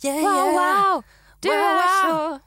Yeah, Wow, yeah. wow! Du Wow, är wow. så...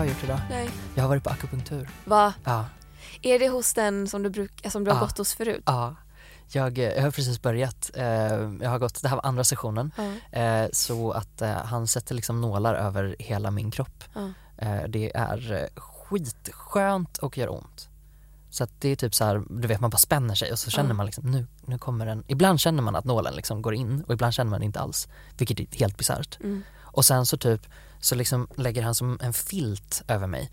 jag har gjort idag? Nej. Jag har varit på akupunktur. Va? Ja. Är det hos den som du, bruk, som du har Ja. gått hos förut? Ja. Jag, jag har precis börjat. Eh, jag har gått, det här var andra sessionen. Ja. Eh, så att eh, han sätter liksom nålar över hela min kropp. Ja. Det är skitskönt och gör ont. Så det är typ så här, du vet man bara spänner sig och så känner man liksom nu, nu kommer den. Ibland känner man att nålen liksom går in och ibland känner man inte alls. Vilket är helt bisarrt. Mm. Och sen så typ så liksom lägger han som en filt över mig.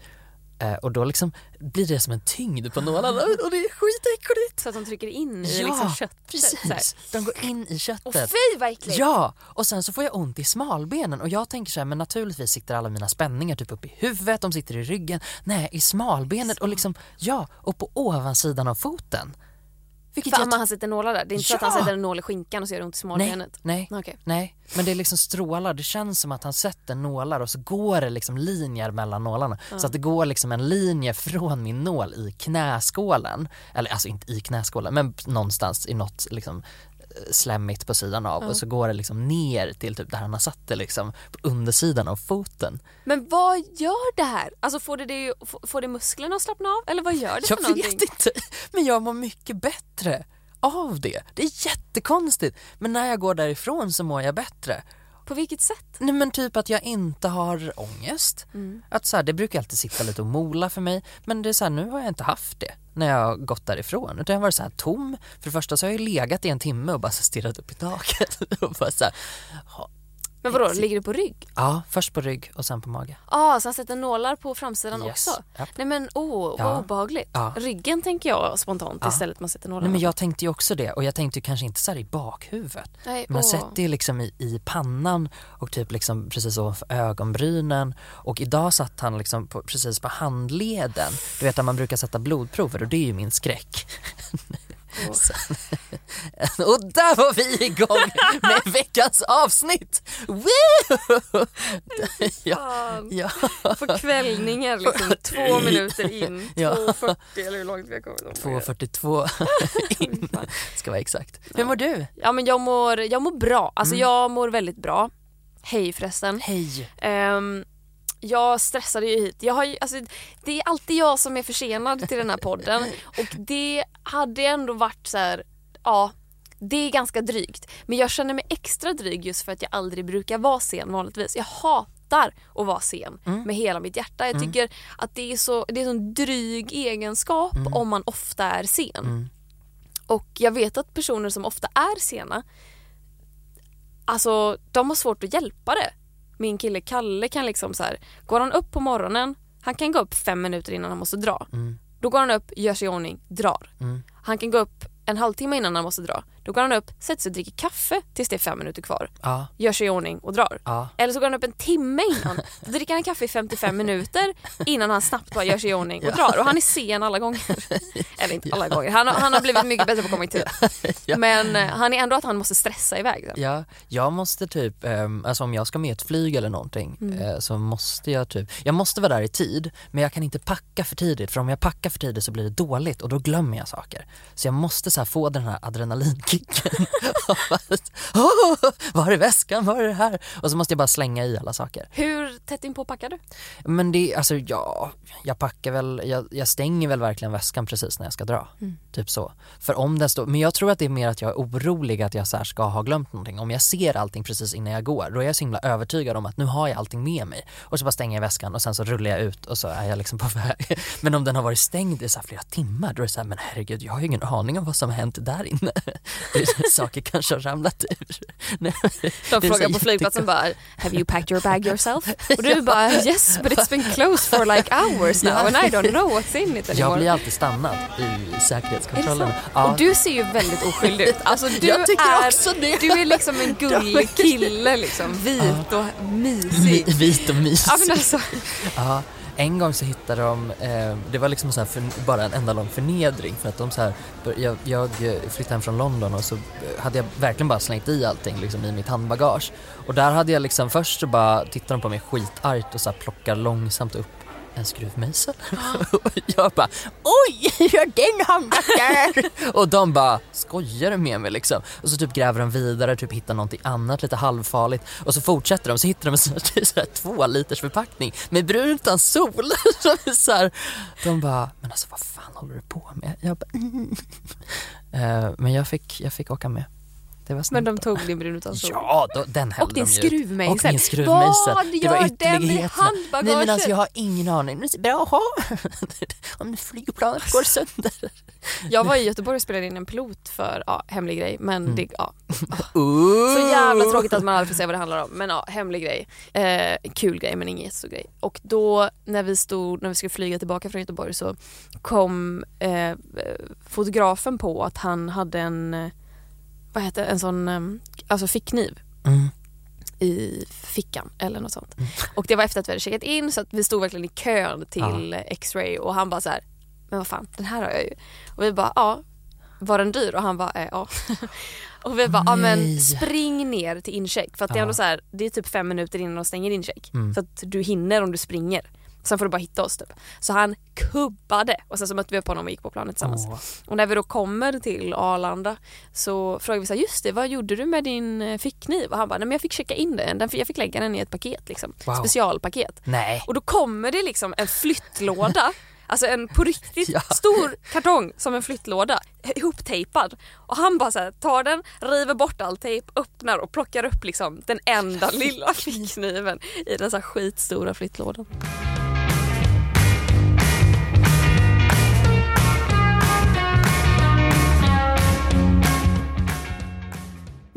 Eh, och då liksom blir det som en tyngd på nålarna och det är skitäckligt. Så att de trycker in i Ja, liksom köttet? Precis, de går in i köttet. fy vad äckligt! Ja, och sen så får jag ont i smalbenen och jag tänker så här, men naturligtvis sitter alla mina spänningar typ upp i huvudet, de sitter i ryggen, nej i smalbenet och liksom, ja, och på ovansidan av foten. Vilket För jag man han sätter nålar där? Det är inte så att han Ja! sätter en nål i skinkan och så gör det ont i smalbenet? Nej, Okej. nej, men det är liksom strålar, det känns som att han sätter nålar och så går det liksom linjer mellan nålarna. Så att det går liksom en linje från min nål i knäskålen, eller alltså inte i knäskålen men någonstans i något liksom slemmigt på sidan av och så går det liksom ner till typ där han har satt det liksom på undersidan av foten. Men vad gör det här? Alltså får det, det, får det musklerna att slappna av eller vad gör det Jag för någonting? vet inte, men jag mår mycket bättre av det. Det är jättekonstigt, men när jag går därifrån så mår jag bättre. På vilket sätt? Nej men typ att jag inte har ångest. Att så här, det brukar alltid sitta lite och mola för mig men det är så här, nu har jag inte haft det när jag har gått därifrån. Utan jag har varit så här tom. För det första så har jag legat i en timme och bara så stirrat upp i taket. och bara så här, Men vadå, ligger du på rygg? ja, först på rygg och sen på mage. Ja, ah, så han sätter nålar på framsidan Yes. också? Japp. Nej men oh, Ja. vad obehagligt. Ja. Ryggen tänker jag spontant Ja. istället man sätter nålar Nej men jag tänkte ju också det och jag tänkte kanske inte så här i bakhuvudet. Nej, Men åh. sätter ju liksom i, i pannan och typ liksom precis ovanför ögonbrynen och idag satt han liksom på, precis på handleden. Du vet att man brukar sätta blodprover och det är ju min skräck. Så- och där var vi igång med veckans avsnitt! Woo! ja, ja. Får kvällningar liksom två minuter in, Ja. 2.40 eller hur långt vi har kommit. 2.42 in ska vara exakt. Hur mår du? Ja men jag mår, jag mår bra, alltså Mm. jag mår väldigt bra. Hej förresten. Hej! Ehm, jag stressade ju hit. Jag har ju, alltså, det är alltid jag som är försenad till den här podden och det hade ändå varit så här, ja det är ganska drygt. Men jag känner mig extra dryg just för att jag aldrig brukar vara sen vanligtvis. Jag hatar att vara sen med hela mitt hjärta. Jag tycker att det är så det är en dryg egenskap om man ofta är sen. Och jag vet att personer som ofta är sena Alltså de har svårt att hjälpa det. Min kille Kalle kan liksom så här, går han upp på morgonen, han kan gå upp fem minuter innan han måste dra. Då går han upp, gör sig i ordning, drar. Han kan gå upp en halvtimme innan han måste dra. Då går han upp, sätter sig och dricker kaffe tills det är fem minuter kvar. Ja, Gör sig i ordning och drar. ja. Eller så går han upp en timme innan. Då dricker han kaffe i 55 minuter innan han snabbt bara gör sig i ordning och drar. Och han är sen alla gånger. Eller inte alla gånger. Han har, han har blivit mycket bättre på att komma i tid. Men eh, han är ändå att han måste stressa iväg. sen. Ja, jag måste typ, ehm, alltså om jag ska med ett flyg eller någonting Mm. eh, så måste jag typ, jag måste vara där i tid men jag kan inte packa för tidigt för om jag packar för tidigt så blir det dåligt och då glömmer jag saker. Så jag måste så få den här adrenalinkicken. "Åh, Var är väskan, var är det här? Och så måste jag bara slänga i alla saker. Hur tätt inpå packar du? Men det, alltså ja, jag packar väl, jag, jag stänger väl verkligen väskan precis när jag ska dra. Typ så. För om den står, men jag tror att det är mer att jag är orolig att jag så ska ha glömt någonting. Om jag ser allting precis innan jag går, då är jag så himla övertygad om att nu har jag allting med mig. Och så bara stänger jag väskan och sen så rullar jag ut och så är jag liksom på väg. Men om den har varit stängd i så här flera timmar, då är det så här, men herregud, jag har ju ingen aning om vad som som hänt där inne. Saker kanske har ramlat ur. Nej, De frågar på flygplatsen bara “Have you packed your bag yourself?” och du bara “Yes but it's been closed for like hours now and I don't know what's in it Jag anymore”. blir alltid stannad i säkerhetskontrollen. sant? Och du ser ju väldigt oskyldig ut. Alltså, du, Jag tycker är, också det. du är liksom en gullig kille liksom. Vit och mysig. Vit och mysig. Ja, men alltså, Ja, en gång så hittade de, eh, det var liksom så här för, bara en enda lång förnedring för att de så här, jag, jag eh, flyttade hem från London och så eh, hade jag verkligen bara slängt i allting liksom i mitt handbagage. Och där hade jag liksom först så bara tittade de på mig skitargt och så här plockar långsamt upp en skruvmejsel. och jag bara oj, gör hamnat där? och de bara skojar du med mig liksom? Och så typ gräver de vidare, typ hittar någonting annat lite halvfarligt och så fortsätter de så hittar de en sån här, två liters förpackning med brun utan sol. så så här, de bara, men alltså vad fan håller du på med? Jag bara, mm. Men jag fick, jag fick åka med. Det var men de tog din brun utan sol. Ja, då, den hällde och din de skruvmejsel. Och min skruvmejsel. Vad Det gör den i handbagaget? Nej men alltså jag har ingen aning. Bra. Om flygplanet går sönder. Jag var i Göteborg och spelade in en pilot för ja, hemlig grej men Mm. det, ja. Så jävla tråkigt att man aldrig får se vad det handlar om men ja, hemlig grej. Eh, kul grej men ingen jättestor grej. Och då när vi stod, när vi skulle flyga tillbaka från Göteborg så kom eh, fotografen på att han hade en, vad heter en sån, eh, alltså fickkniv Mm. i fickan eller något sånt. Och det var efter att vi hade checkat in så att vi stod verkligen i kön till X-ray och han bara så här, men vad fan den här har jag ju. Och vi bara ja, var den dyr? Och han bara eh, ja. och vi bara ja men spring ner till incheck för att det är Ja. ändå så här, det är typ fem minuter innan de stänger incheck. Mm. Så att du hinner om du springer. Sen får du bara hitta oss typ. Så han kubbade och sen så mötte vi upp honom och gick på planet tillsammans. Åh. Och när vi då kommer till Arlanda så frågar vi så här, just det, vad gjorde du med din eh, fickkniv? Och han bara, nej men jag fick checka in den, den jag fick lägga den i ett paket liksom. Wow. Specialpaket. Nej. Och då kommer det liksom en flyttlåda, alltså en på riktigt Ja. stor kartong som en flyttlåda, ihoptejpad. Och han bara så här, tar den, river bort all tejp, öppnar och plockar upp liksom den enda lilla fickkniven i den så här skitstora flyttlådan.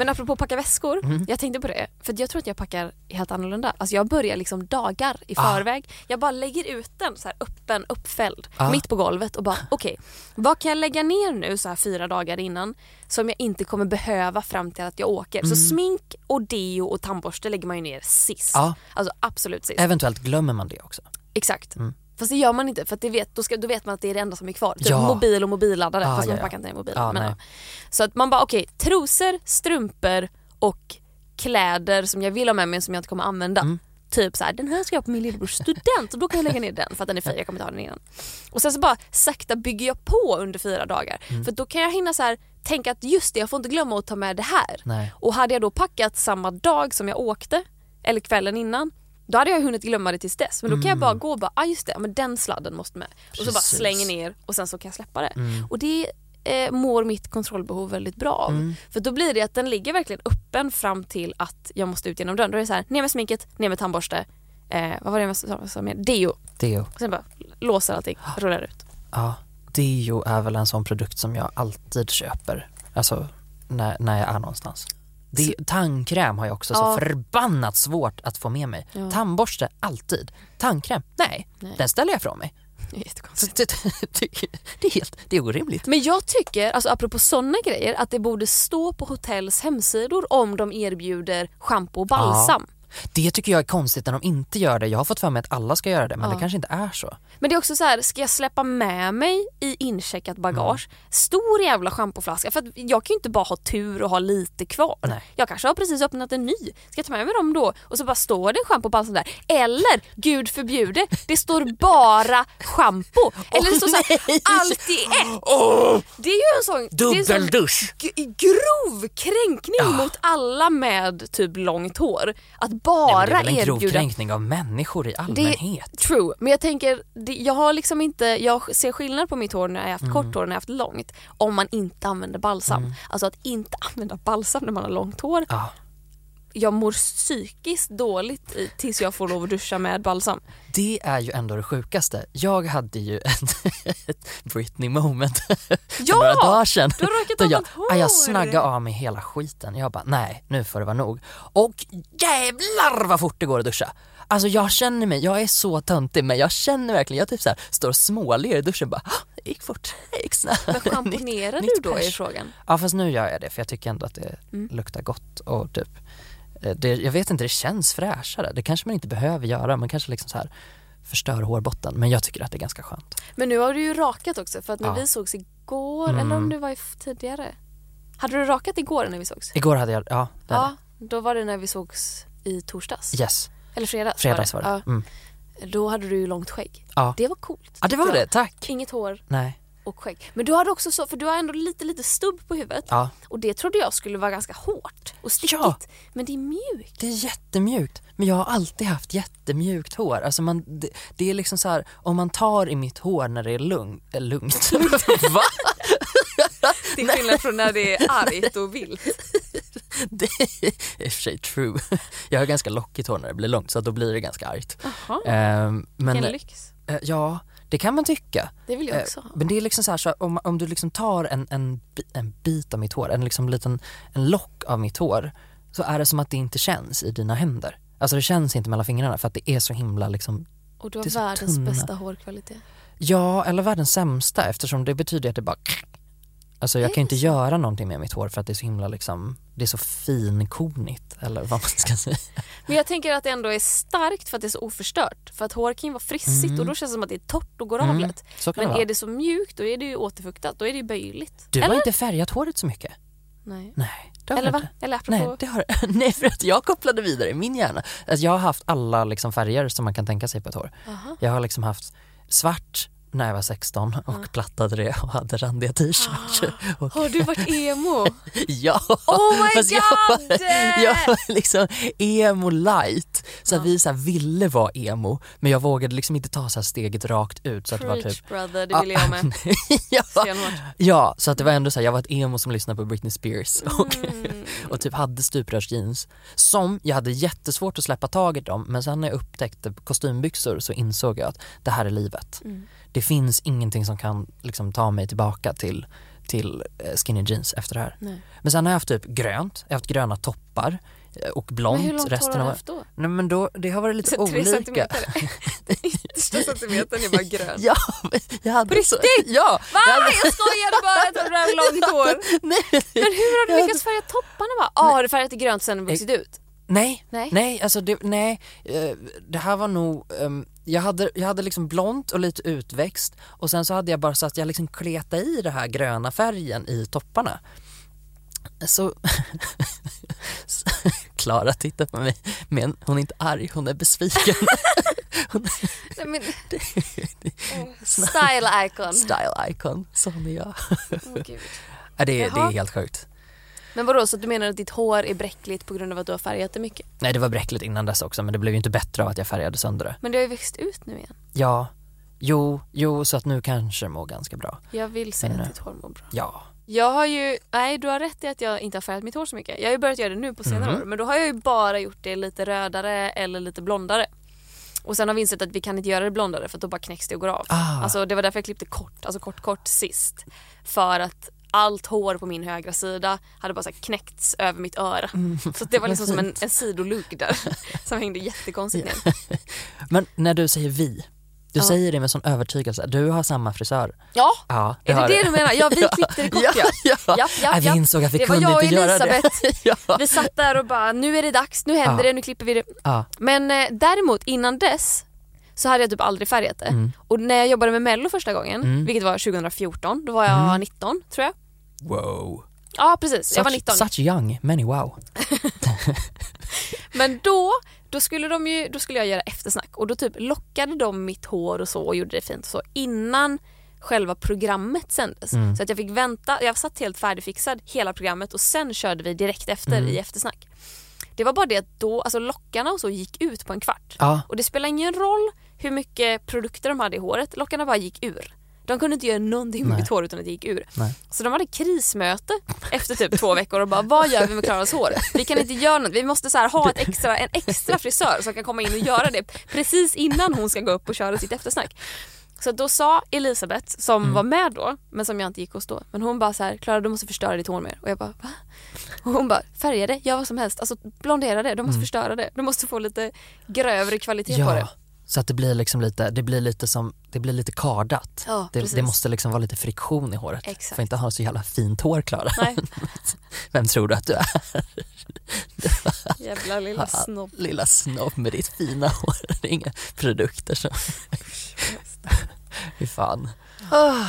Men apropå packa väskor, Mm. jag tänkte på det. För jag tror att jag packar helt annorlunda. Alltså jag börjar liksom dagar i Ah. förväg. Jag bara lägger ut den så här öppen, uppfälld, Ah. mitt på golvet och bara okej, vad kan jag lägga ner nu så här fyra dagar innan som jag inte kommer behöva fram till att jag åker. Så smink och deo och tandborste lägger man ju ner sist. Mm. Ja. Alltså absolut sist. Eventuellt glömmer man det också. Exakt. Mm. Fast det gör man inte för det vet, då, ska, då vet man att det är det enda som är kvar. Typ Ja. mobil och mobilladdare Ah, fast ja, man packar inte ner mobilen. Ja, men, ja. Så att man bara okej, trosor, strumpor och kläder som jag vill ha med mig som jag inte kommer använda. Mm. Typ så här, den här ska jag ha på min lillebrors student och då kan jag lägga ner den för att den är fri, jag kommer inte ha den innan. Och sen så bara sakta bygger jag på under fyra dagar. Mm. För då kan jag hinna så här, tänka att just det, jag får inte glömma att ta med det här. Nej. Och hade jag då packat samma dag som jag åkte, eller kvällen innan, då hade jag hunnit glömma det tills dess. Men då kan jag bara gå och bara, ah just det, men den sladden måste med. Och så bara Precis. slänger ner och sen så kan jag släppa det. Mm. Och det eh, mår mitt kontrollbehov väldigt bra av. Mm. För då blir det att den ligger verkligen öppen fram till att jag måste ut genom dörren. Då är det så här, ner med sminket, ner med tandborste, eh, vad var det jag sa- sa mer? Deo. Deo. Och sen bara låser allting, rullar ut. Ja, deo är väl en sån produkt som jag alltid köper. Alltså när, när jag är någonstans. Det, tandkräm har jag också Ja. så förbannat svårt att få med mig. Ja. Tandborste, alltid. Tandkräm, nej, Nej. den ställer jag ifrån mig. Det är jättekonstigt. Det, det, det, det är helt, det är orimligt. Men jag tycker, alltså apropå sådana grejer, att det borde stå på hotells hemsidor om de erbjuder schampo och balsam. Det tycker jag är konstigt när de inte gör det. Jag har fått för mig att alla ska göra det men Ja. det kanske inte är så. Men det är också så här, ska jag släppa med mig i incheckat bagage stor jävla schampoflaska? För att jag kan ju inte bara ha tur och ha lite kvar. Nej. Jag kanske har precis öppnat en ny. Ska jag ta med mig dem då? Och så bara står det schampo och balsam där. Eller, gud förbjude, det står bara schampo. Eller det står så här, allt i ett. Det är ju en sån, det är en sån Dubbeldusch! grov kränkning Ja. mot alla med typ långt hår. Att bara men det är väl en grov erbjuda kränkning av människor i allmänhet. True, men jag tänker, det, jag har liksom inte, jag ser skillnad på mitt hår när jag har haft Mm. kort hår och när jag har haft långt. Om man inte använder balsam. Alltså att inte använda balsam när man har långt hår, Ja. Jag mår psykiskt dåligt i, tills jag får lov att duscha med balsam. Det är ju ändå det sjukaste. Jag hade ju ett, Britney moment för Ja! några dagar sedan. Du har rakat av jag, hår! ja, jag snaggade av mig hela skiten. Jag bara, nej nu får det vara nog. Och jävlar vad fort det går att duscha. Alltså jag känner mig, jag är så töntig men jag känner verkligen, jag typ så här, står och småler i duschen bara, "Ah, det gick fort, det gick snabbt. Men schamponerar du då pers. frågan? Ja fast nu gör jag det för jag tycker ändå att det Mm. luktar gott och typ det, jag vet inte, det känns fräschare. Det kanske man inte behöver göra, man kanske liksom så här förstör hårbotten men jag tycker att det är ganska skönt. Men nu har du ju rakat också för att när Ja. vi sågs igår Mm. eller om det var tidigare. Hade du rakat igår när vi sågs? Igår hade jag, ja, det Ja, då var det när vi sågs i torsdags. yes, Eller fredags, fredags var det. Ja. Mm. Då hade du ju långt skägg. Ja. Det var coolt. ja det var det, tack. Inget hår Nej, och skägg. Men du hade också så, för du har ändå lite lite stubb på huvudet. ja Och det trodde jag skulle vara ganska hårt och stickigt. Ja. Men det är mjukt. Det är jättemjukt, men jag har alltid haft jättemjukt hår. Alltså man, det, det är liksom så här, om man tar i mitt hår när det är lugn, äh, lugnt. Va? Till skillnad från när det är argt och vilt. Det är i och för sig true. Jag har ganska lockigt hår när det blir långt så då blir det ganska argt. Jaha, Ehm, men vilken lyx. eh, ja, det kan man tycka. Det vill jag Eh, också. Men det är liksom så här, så om, om du liksom tar en, en, en bit av mitt hår, en liksom liten en lock av mitt hår, så är det som att det inte känns i dina händer. Alltså det känns inte mellan fingrarna för att det är så himla liksom, Och du har världens tunna. bästa hårkvalitet. ja eller världens sämsta eftersom det betyder att det bara Alltså jag kan inte göra någonting med mitt hår för att det är så himla liksom, det är så finkornigt eller vad man ska säga. Men jag tänker att det ändå är starkt för att det är så oförstört. För att hår kan ju vara frissigt och då känns det som att det är torrt och går av Mm, lätt. så kan Men det är det så mjukt då är det ju återfuktat, då är det ju böjligt. Du Eller? har inte färgat håret så mycket? Nej. Nej, Eller va? Eller apropå... Nej, det har, nej, för att jag kopplade vidare i min hjärna. Alltså jag har haft alla liksom färger som man kan tänka sig på ett hår. Aha. Jag har liksom haft svart när jag var 16 och plattade det och hade randiga t-shirts. Och, Har du varit emo? ja, Oh my fast jag god! var, jag var liksom emo light. Så att vi så ville vara emo men jag vågade liksom inte ta så steget rakt ut. Så att det var Preach typ, brother, det ville jag med. ja, Stenhårt. ja, så att det var ändå så här, jag var ett emo som lyssnade på Britney Spears och, Mm. och typ hade stuprörsjeans som jag hade jättesvårt att släppa taget om men sen när jag upptäckte kostymbyxor så insåg jag att det här är livet. Mm. Det finns ingenting som kan liksom ta mig tillbaka till, till eh, skinny jeans efter det här. Nej. Men sen har jag haft typ grönt, jag har haft gröna toppar eh, och blont Men hur långt resten har du haft då? Nej men då, det har varit lite Så tre olika. centimeter? Den yttersta centimetern är bara grön. Ja, jag hade På riktigt? Ja! Va? jag hade- Jag skojade bara, trodde du hade långt hår. Nej, Men hur har du lyckats färga topparna? Ja, har du färgat i grönt sen vuxit ut? Nej, Nej. nej, alltså det, nej, eh, det här var nog, ehm, jag hade, jag hade liksom blont och lite utväxt och sen så hade jag bara så att jag liksom kletade i den här gröna färgen i topparna. Så, Klara tittar på mig men hon är inte arg, hon är besviken. hon Nej, men, är style icon. style icon, sån är jag. Åh, gud. Det, är- det är helt sjukt. Men vadå, så du menar att ditt hår är bräckligt på grund av att du har färgat det mycket? Nej det var bräckligt innan dess också men det blev ju inte bättre av att jag färgade sönder det. Men det har ju växt ut nu igen. Ja, jo, jo så att nu kanske det mår ganska bra. Jag vill säga Men, att eh, ditt hår mår bra. Ja, Jag har ju, nej du har rätt i att jag inte har färgat mitt hår så mycket. Jag har ju börjat göra det nu på senare Mhm. år men då har jag ju bara gjort det lite rödare eller lite blondare. Och sen har vi insett att vi kan inte göra det blondare för att då bara knäcks det och går av. Ah. Alltså det var därför jag klippte kort, alltså kort kort sist. För att allt hår på min högra sida hade bara så knäckts över mitt öra. Mm. Så det var liksom som en, en sidolugg där som hängde jättekonstigt ner. Men när du säger vi, du Ja. säger det med sån övertygelse, du har samma frisör. Ja, Ja, är det det du menar? Ja, vi klippte det kort ja. ja. ja. Ja, vi insåg att vi Det var kunde jag och inte göra Elisabeth. det. ja. Vi satt där och bara, nu är det dags, nu händer det, nu klipper vi det. Men eh, däremot innan dess så hade jag typ aldrig färgat det. Mm. Och när jag jobbade med mello första gången, Mm. vilket var 2014, då var jag Mm. 19 tror jag. Wow. Ja precis, jag var Such- 19. Such young, many wow. Men då, då skulle, de ju, då skulle jag göra eftersnack och då typ lockade de mitt hår och så och gjorde det fint och så innan själva programmet sändes. Mm. Så att jag fick vänta, jag satt helt färdigfixad hela programmet och sen körde vi direkt efter Mm. i eftersnack. Det var bara det att då, alltså lockarna och så gick ut på en kvart. Ja, Och det spelar ingen roll hur mycket produkter de hade i håret, lockarna bara gick ur. De kunde inte göra någonting med Nej. mitt hår utan att det gick ur. Nej. Så de hade krismöte efter typ två veckor och bara vad gör vi med Klaras hår? Vi kan inte göra något, vi måste så ha ett extra, en extra frisör som kan komma in och göra det precis innan hon ska gå upp och köra sitt eftersnack. Så då sa Elisabeth som Mm. var med då, men som jag inte gick hos då, men hon bara så här, Klara du måste förstöra ditt hår mer. Och jag bara va? Och hon bara färga det, gör vad som helst, alltså blondera det, du måste Mm. förstöra det. Du måste få lite grövre kvalitet på det. Så att det blir liksom lite, det blir lite som, det blir lite kardat. Ja, Det, det måste liksom vara lite friktion i håret. Exakt. Får inte ha så jävla fint hår Klara. Vem tror du att du är? jävla lilla snobb. Lilla snobb med ditt fina hår. Det är inga produkter som... Fy fan.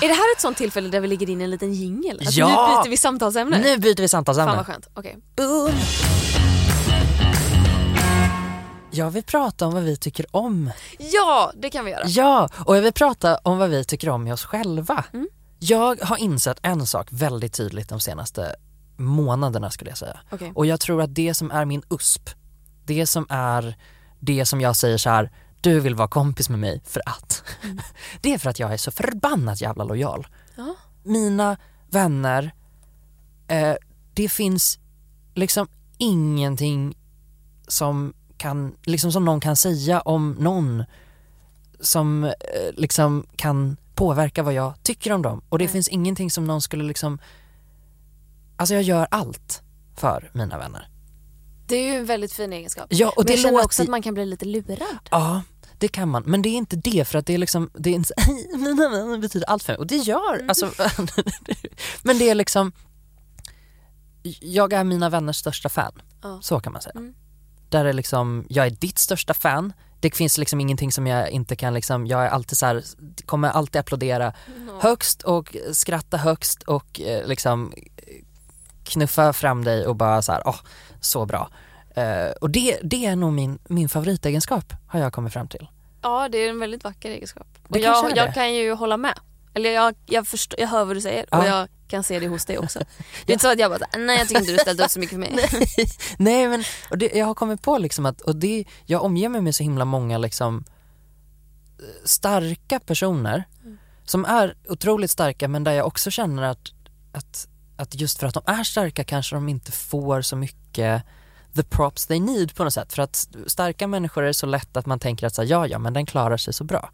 Är det här ett sånt tillfälle där vi lägger in en liten jingel? Alltså, Ja! Nu byter vi samtalsämne. Nu byter vi Fan samtalsämne. vad skönt. Boom. Jag vill prata om vad vi tycker om. Ja, det kan vi göra. Ja, och jag vill prata om vad vi tycker om i oss själva. Mm. Jag har insett en sak väldigt tydligt de senaste månaderna skulle jag säga. Okej. Och jag tror att det som är min USP, det som är det som jag säger så här, du vill vara kompis med mig för att. det är för att jag är så förbannat jävla lojal. Ja. Mina vänner, eh, det finns liksom ingenting som kan, liksom som någon kan säga om någon som eh, liksom kan påverka vad jag tycker om dem. Och det Nej. finns ingenting som någon skulle liksom, alltså jag gör allt för mina vänner. Det är ju en väldigt fin egenskap. Ja, och Men det jag känner låter... också att man kan bli lite lurad. Ja, det kan man. Men det är inte det för att det är liksom, det är inte mina vänner betyder allt för mig. Och det gör, Mm. alltså. men det är liksom, jag är mina vänners största fan. Ja. Så kan man säga. Mm. Där är liksom, jag är ditt största fan. Det finns liksom ingenting som jag inte kan liksom, jag är alltid så här, kommer alltid applådera högst och skratta högst och eh, liksom knuffa fram dig och bara så här, åh, så bra. Eh, och det, det är nog min, min favoritegenskap har jag kommit fram till. Ja, det är en väldigt vacker egenskap. Och jag, jag kan ju hålla med. Eller jag, jag, förstår, jag hör vad du säger och Ja. jag kan se det hos dig också. Det är inte så att jag bara nej jag tycker inte du ställde upp så mycket för mig. Nej men, och det, jag har kommit på liksom att, och det, jag omger mig med så himla många liksom eh, starka personer som är otroligt starka men där jag också känner att, att, att just för att de är starka kanske de inte får så mycket the props they need på något sätt. För att starka människor är så lätt att man tänker att så här, ja ja men den klarar sig så bra.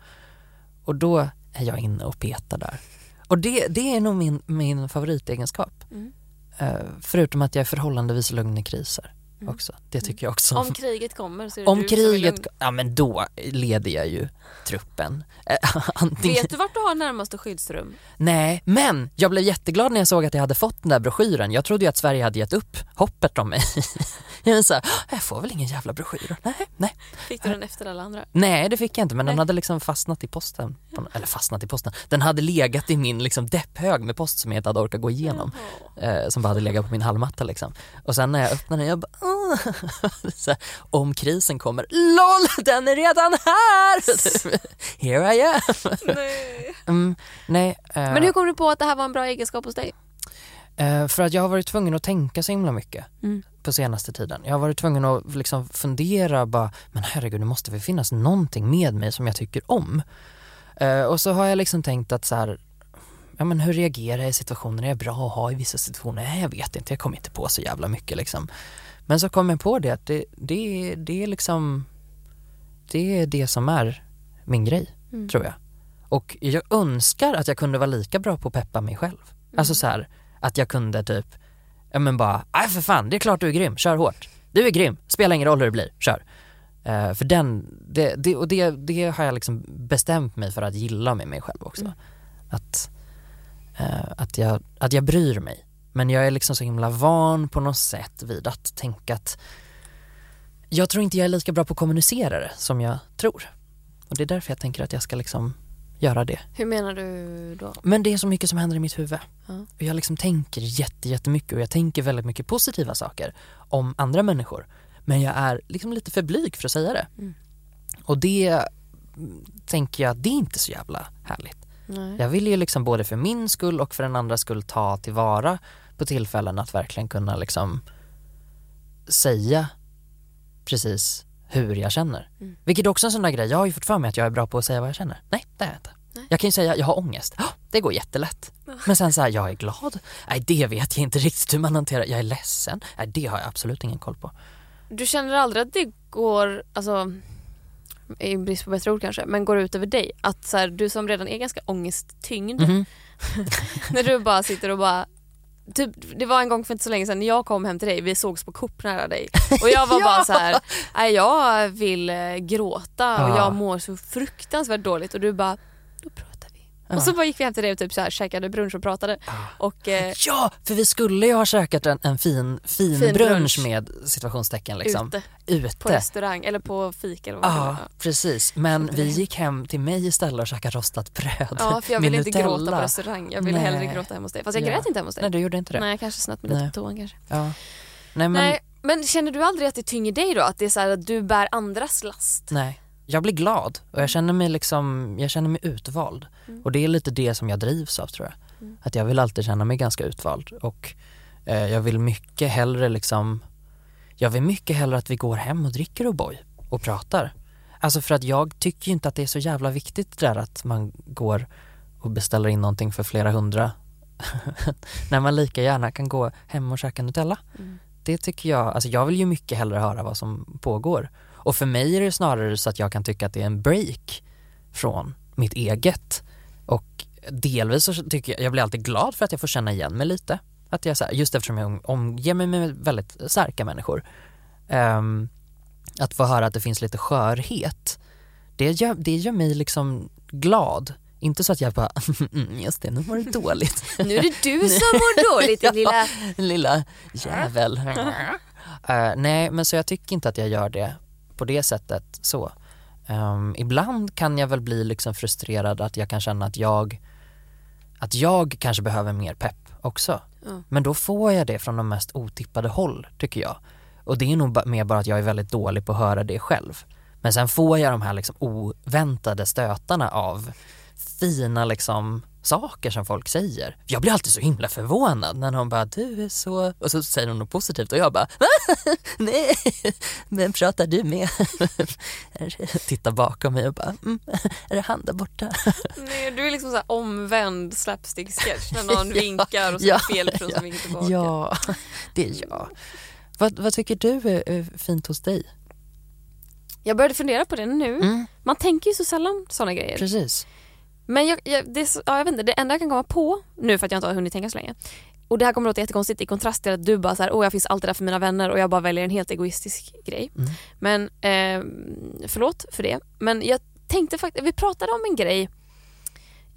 Och då är jag inne och petar där. Och det, det är nog min, min favoritegenskap. Mm. Eh, förutom att jag är förhållandevis lugn i kriser Mm. också. Det tycker jag också Om kriget kommer så är det Om du som är kriget, lugn. ja men då leder jag ju truppen. Eh, antingen, Vet du vart du har närmaste skyddsrum? Nej, men jag blev jätteglad när jag såg att jag hade fått den där broschyren. Jag trodde ju att Sverige hade gett upp hoppet om mig. jag så här, jag får väl ingen jävla broschyr. Nej, nej. Fick du den efter alla andra? Nej det fick jag inte men den Nej. hade liksom fastnat i posten. Eller fastnat i posten. Den hade legat i min liksom depphög med post som jag inte hade orkat gå igenom. Eh, som bara hade legat på min hallmatta liksom. Och sen när jag öppnade den, jag bara Så här, Om krisen kommer, LOL den är redan här! Here I am. Nej. Mm, nej. eh, Men hur kom du på att det här var en bra egenskap hos dig? Eh, för att jag har varit tvungen att tänka så himla mycket Mm. på senaste tiden. Jag har varit tvungen att liksom fundera bara, men herregud det måste väl finnas någonting med mig som jag tycker om. Eh, och så har jag liksom tänkt att så här, ja men hur reagerar jag i situationer, är jag bra att ha i vissa situationer? Nej jag vet inte, jag kommer inte på så jävla mycket liksom. Men så kom jag på det att det, det, det är liksom, det är det som är min grej, Mm. tror jag. Och jag önskar att jag kunde vara lika bra på att peppa mig själv. Alltså så här, att jag kunde typ, ja men bara, nej för fan, det är klart du är grym, kör hårt. Du är grym, spelar ingen roll hur det blir, kör. Eh, för den, det, det, och det, det har jag liksom bestämt mig för att gilla med mig själv också. Mm. Att, eh, att, jag, att jag bryr mig. Men jag är liksom så himla van på något sätt vid att tänka att jag tror inte jag är lika bra på att kommunicera det som jag tror. Och det är därför jag tänker att jag ska liksom göra det. Hur menar du då? Men det är så mycket som händer i mitt huvud. Ja. Och jag liksom tänker jätte, jättemycket och jag tänker väldigt mycket positiva saker om andra människor. Men jag är liksom lite för blyg för att säga det. Mm. Och det mm, tänker jag, det är inte så jävla härligt. Nej. Jag vill ju liksom både för min skull och för den andra skull ta tillvara på tillfällen att verkligen kunna liksom säga precis hur jag känner. Mm. Vilket också är en sån där grej, jag har ju fått för mig att jag är bra på att säga vad jag känner. Nej, det är jag inte. Nej. Jag kan ju säga, jag har ångest. "Ja, Det går jättelätt. Men sen så här, jag är glad. Nej det vet jag inte riktigt hur man hanterar. Jag är ledsen. Nej det har jag absolut ingen koll på. Du känner aldrig att det går, alltså i brist på bättre ord kanske, men går ut över dig? Att så här, du som redan är ganska ångesttyngd, Mhm. när du bara sitter och bara Typ, det var en gång för inte så länge sedan när jag kom hem till dig, vi sågs på Coop nära dig och jag var Ja. bara så här, nej jag vill eh, gråta och Ja. jag mår så fruktansvärt dåligt och du bara. Och så bara gick vi hem till dig och typ så här, käkade brunch och pratade och eh, Ja, för vi skulle ju ha käkat en, en fin, fin, Fin brunch, med situationstecken liksom. ute Ute. på restaurang eller på fika eller vad det Ja, precis. Men vi gick hem till mig istället och käkade rostat bröd Ja, för jag ville inte gråta på restaurang. Jag ville Nej. hellre gråta hemma hos dig. Fast jag Ja. grät inte hemma hos dig. Nej, du gjorde inte det. Nej, jag kanske snött mig lite på toan kanske. Ja. Nej, men Nej, men känner du aldrig att det tynger dig då? Att det är så här att du bär andras last? nej. Jag blir glad och jag känner mig liksom, jag känner mig utvald. Mm. Och det är lite det som jag drivs av tror jag. Att jag vill alltid känna mig ganska utvald och eh, jag vill mycket hellre liksom, jag vill mycket hellre att vi går hem och dricker O'boy och pratar. Alltså för att jag tycker ju inte att det är så jävla viktigt det där att man går och beställer in någonting för flera hundra när man lika gärna kan gå hem och käka Nutella. Mm. Det tycker jag, alltså jag vill ju mycket hellre höra vad som pågår. Och för mig är det snarare så att jag kan tycka att det är en break från mitt eget. Och delvis så tycker jag, jag blir alltid glad för att jag får känna igen mig lite. Att jag, så här, just eftersom jag omger mig med väldigt starka människor. Ehm, att få höra att det finns lite skörhet, det gör, det gör mig liksom glad. Inte så att jag bara, mm, just det, nu mår du dåligt. Nu är det du som mår dåligt din lilla... Lilla jävel. Eh, nej, men så jag tycker inte att jag gör det på det sättet så. Ehm, ibland kan jag väl bli liksom frustrerad att jag kan känna att jag att jag kanske behöver mer pepp också. Ja. Men då får jag det från de mest otippade håll tycker jag. Och det är nog mer bara att jag är väldigt dålig på att höra det själv. Men sen får jag de här liksom oväntade stötarna av fina liksom saker som folk säger. Jag blir alltid så himla förvånad när någon bara du är så och så säger hon något positivt och jag bara nej men pratar du med? Tittar bakom mig och bara mm, är det han där borta? Nej, du är liksom så här omvänd slapstick-sketch när någon Ja, vinkar och så ja, är det fel person som vinkar tillbaka. Ja, det är jag. Vad, vad tycker du är, är fint hos dig? Jag började fundera på det nu. Mm, Man tänker ju så sällan sådana grejer. precis. Men jag, jag, det, ja, jag vet inte, det enda jag kan komma på nu för att jag inte har hunnit tänka så länge och det här kommer låta jättekonstigt i kontrast till att du bara såhär, åh jag finns alltid där för mina vänner och jag bara väljer en helt egoistisk grej. Mm. Men eh, förlåt för det. Men jag tänkte faktiskt, vi pratade om en grej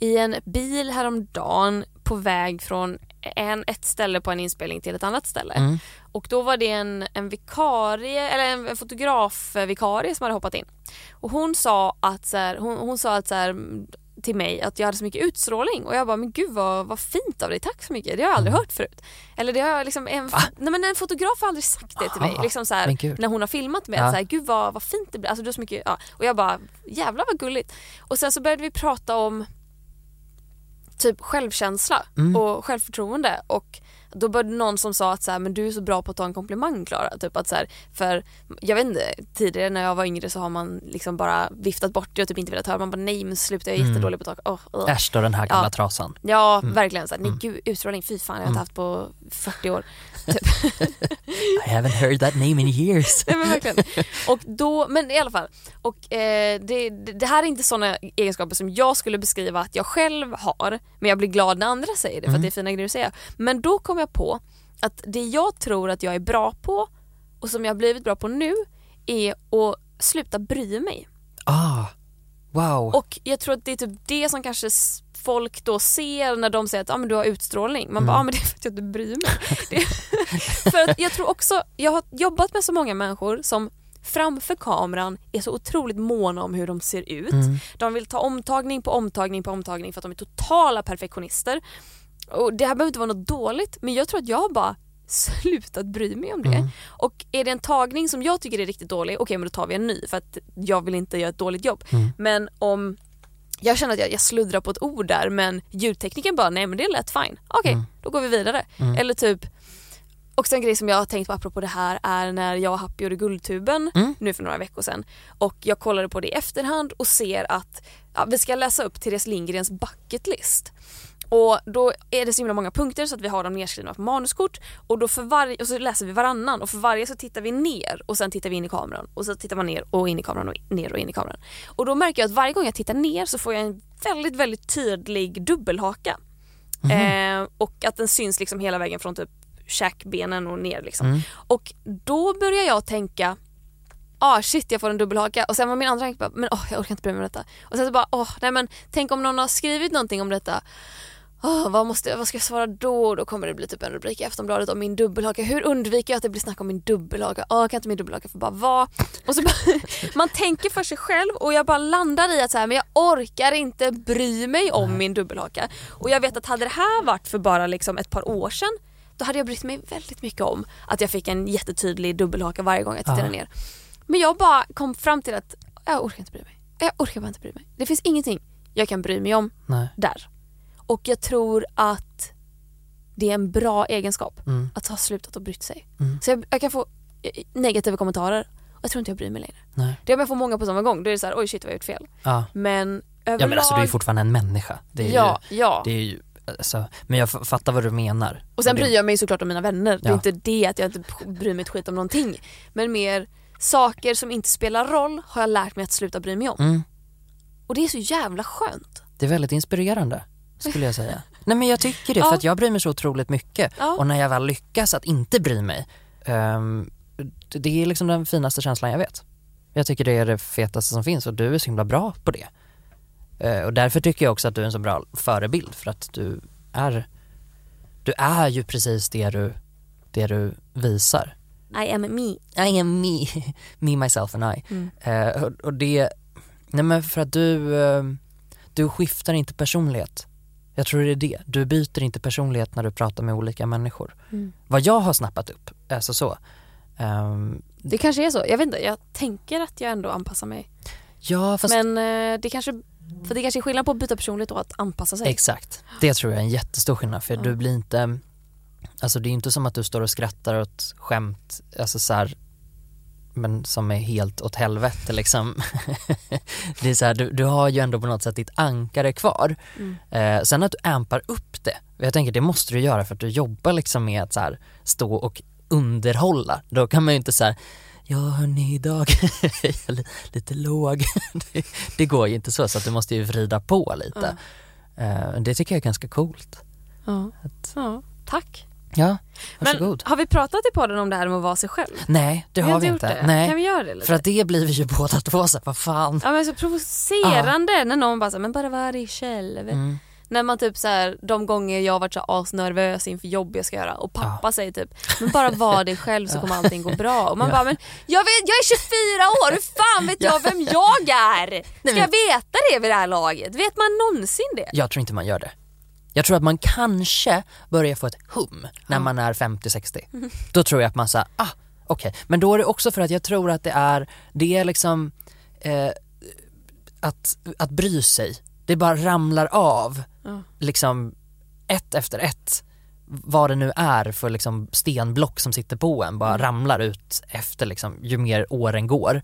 i en bil häromdagen på väg från en, ett ställe på en inspelning till ett annat ställe. Mm. Och då var det en, en vikarie, eller en, en fotografvikarie som hade hoppat in. Och hon sa att så här, hon, hon sa att så här, till mig att jag hade så mycket utstrålning och jag bara men gud vad, vad fint av dig, tack så mycket. Det har jag aldrig hört förut. Eller det har jag liksom, en, nej, men en fotograf har aldrig sagt det till mig. Aha, Liksom så här, när hon har filmat mig. Ja. Att så här, gud vad, vad fint det blir. Alltså, du har så mycket, ja. Och jag bara jävlar vad gulligt. Och sen så började vi prata om typ självkänsla Mm. och självförtroende och då började någon som sa att så här, men du är så bra på att ta en komplimang Klara. Typ att så här, för jag vet inte, tidigare när jag var yngre så har man liksom bara viftat bort det och typ inte velat höra. Man bara nej men sluta jag är Mm. jättedålig på att ta... Oh, oh. Äsch då den här gamla Ja. trasan. Ja Mm. verkligen så här, nej Mm. gud utstrålning, fy fan jag har inte Mm. haft på 40 år. I haven't heard that name in years. Nej men verkligen. Och då, men i alla fall. Och eh, det, det här är inte sådana egenskaper som jag skulle beskriva att jag själv har. Men jag blir glad när andra säger det för att Mm. det är fina grejer att säga. Men då kom jag på att det jag tror att jag är bra på och som jag har blivit bra på nu är att sluta bry mig. Ah, wow. Och jag tror att det är typ det som kanske folk då ser när de säger att ah, men du har utstrålning. Man bara, Mm. ah, men det är för att jag inte bryr mig. För att jag tror också, jag har jobbat med så många människor som framför kameran är så otroligt måna om hur de ser ut. Mm. De vill ta omtagning på omtagning på omtagning för att de är totala perfektionister. Och det här behöver inte vara något dåligt men jag tror att jag bara slutat bry mig om det. Mm. Och är det en tagning som jag tycker är riktigt dålig, okej men då tar vi en ny för att jag vill inte göra ett dåligt jobb. Mm. Men om jag känner att jag, jag sluddrar på ett ord där men ljudtekniken bara nej men det lät fine. Okej, Mm. då går vi vidare. Mm. Eller typ också en grej som jag har tänkt på apropå det här är när jag och Happy gjorde Guldtuben Mm. nu för några veckor sedan. Och jag kollade på det i efterhand och ser att ja, vi ska läsa upp Therese Lindgrens bucket list. Och då är det så himla många punkter så att vi har dem nedskrivna på manuskort och, då för varje, och så läser vi varannan och för varje så tittar vi ner och sen tittar vi in i kameran och så tittar man ner och in i kameran och ner och in i kameran. Och då märker jag att varje gång jag tittar ner så får jag en väldigt väldigt tydlig dubbelhaka. Eh, och att den syns liksom hela vägen från typ käkbenen och ner liksom. Mm. Och då börjar jag tänka ah shit jag får en dubbelhaka och sen var min andra tanke bara, men åh jag orkar inte bry mig om detta. Och sen så bara, åh nej men tänk om någon har skrivit någonting om detta. Åh, vad, måste, vad ska jag svara då? Då kommer det bli typ en rubrik i Aftonbladet om min dubbelhaka. Hur undviker jag att det blir snack om min dubbelhaka? Åh, kan inte min dubbelhaka få bara vara? Och så bara, man tänker för sig själv och jag bara landar i att så här, men jag orkar inte bry mig om min dubbelhaka. Och jag vet att hade det här varit för bara liksom ett par år sedan då hade jag brytt mig väldigt mycket om att jag fick en jättetydlig dubbelhaka varje gång jag tittade ner. Men jag bara kom fram till att jag orkar inte bry mig. Jag orkar bara inte bry mig. Det finns ingenting jag kan bry mig om Nej. där. Och jag tror att det är en bra egenskap Mm. att ha slutat att brytt sig. Mm. Så jag, jag kan få eh, negativa kommentarer och jag tror inte jag bryr mig längre. Nej. Det om jag får många på samma gång, då är det så här, oj shit vad jag gjort fel. Ja. Men överlag... ja men alltså du är fortfarande en människa. Det är ja, ju, ja. det är ju alltså, men jag fattar vad du menar. Och sen bryr jag mig såklart om mina vänner. Det är Ja. inte det att jag inte bryr mig ett skit om någonting. Men mer saker som inte spelar roll har jag lärt mig att sluta bry mig om. mm, Och det är så jävla skönt. det är väldigt inspirerande skulle jag säga. Nej men jag tycker det Ja. för att jag bryr mig så otroligt mycket. Ja. Och när jag väl lyckas att inte bry mig, ehm, det- är liksom den finaste känslan jag vet. Jag tycker det är det fetaste som finns och du är så himla bra på det. Eh, och därför tycker jag också att du är en så bra förebild för att du är, du är ju precis det du, det du visar. I am me. I am me, me myself and I. Mm. Eh, och, och det, nej men för att du, eh, du skiftar inte personlighet. Jag tror det är det. Du byter inte personlighet när du pratar med olika människor. Mm. Vad jag har snappat upp, alltså så. Ehm, Det kanske är så. Jag vet inte, jag tänker att jag ändå anpassar mig. ja fast Men eh, det kanske, för det kanske är skillnad på att byta personlighet och att anpassa sig. exakt. Det tror jag är en jättestor skillnad för Ja. du blir inte, alltså det är inte som att du står och skrattar åt skämt, alltså så här, men som är helt åt helvete liksom. det är så här, du, du har ju ändå på något sätt ditt ankare kvar. Mm. Eh, sen att du ampar upp det, jag tänker det måste du göra för att du jobbar liksom med att så här, stå och underhålla. Då kan man ju inte säga Ja hörni idag är jag li- lite låg. det, det går ju inte så så att du måste ju vrida på lite. Eh, det tycker jag är ganska coolt. Ja. Att, ja. Tack. Ja, Men varsågod. har vi pratat i podden om det här med att vara sig själv? Nej det har vi inte. Det. Nej. Kan vi göra det lite? För att det blir vi ju båda två så här, vad fan. Ja men så provocerande när någon bara säger men bara var dig själv. Mm. När man typ så här, de gånger jag har varit så asnervös inför jobb jag ska göra och pappa säger typ men bara var dig själv så kommer allting gå bra. Och man Ja. bara men jag, vet, jag är 24 år, hur fan vet jag vem jag är? Ska men- jag veta det vid det här laget? Vet man någonsin det? Jag tror inte man gör det. Jag tror att man kanske börjar få ett hum när man är 50-60. Då tror jag att man säger, ah okej. Men då är det också för att jag tror att det är, det är liksom eh, att, att bry sig. Det bara ramlar av Ja. liksom ett efter ett vad det nu är för liksom stenblock som sitter på en bara ramlar ut efter liksom ju mer åren går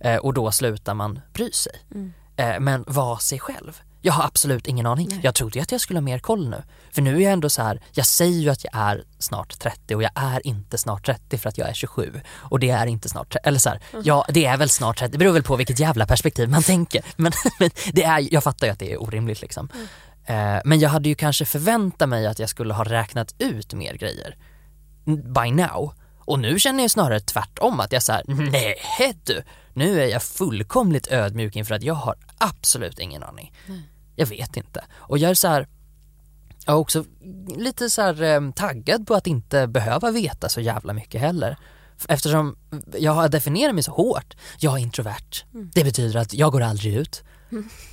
eh, och då slutar man bry sig. Mm. Eh, men vara sig själv. Jag har absolut ingen aning. Nej. Jag trodde ju att jag skulle ha mer koll nu. För nu är jag ändå så här, jag säger ju att jag är snart 30 och jag är inte snart 30 för att jag är 27. Och det är inte snart 30, eller så här, ja det är väl snart 30, det beror väl på vilket jävla perspektiv man tänker. Men, men det är, jag fattar ju att det är orimligt liksom. Eh, men jag hade ju kanske förväntat mig att jag skulle ha räknat ut mer grejer by now. Och nu känner jag snarare tvärtom att jag säger nej du, nu är jag fullkomligt ödmjuk inför att jag har absolut ingen aning. Jag vet inte. Och jag är så här, jag är också lite så här eh, taggad på att inte behöva veta så jävla mycket heller. Eftersom jag har definierat mig så hårt. Jag är introvert. Det betyder att jag går aldrig ut.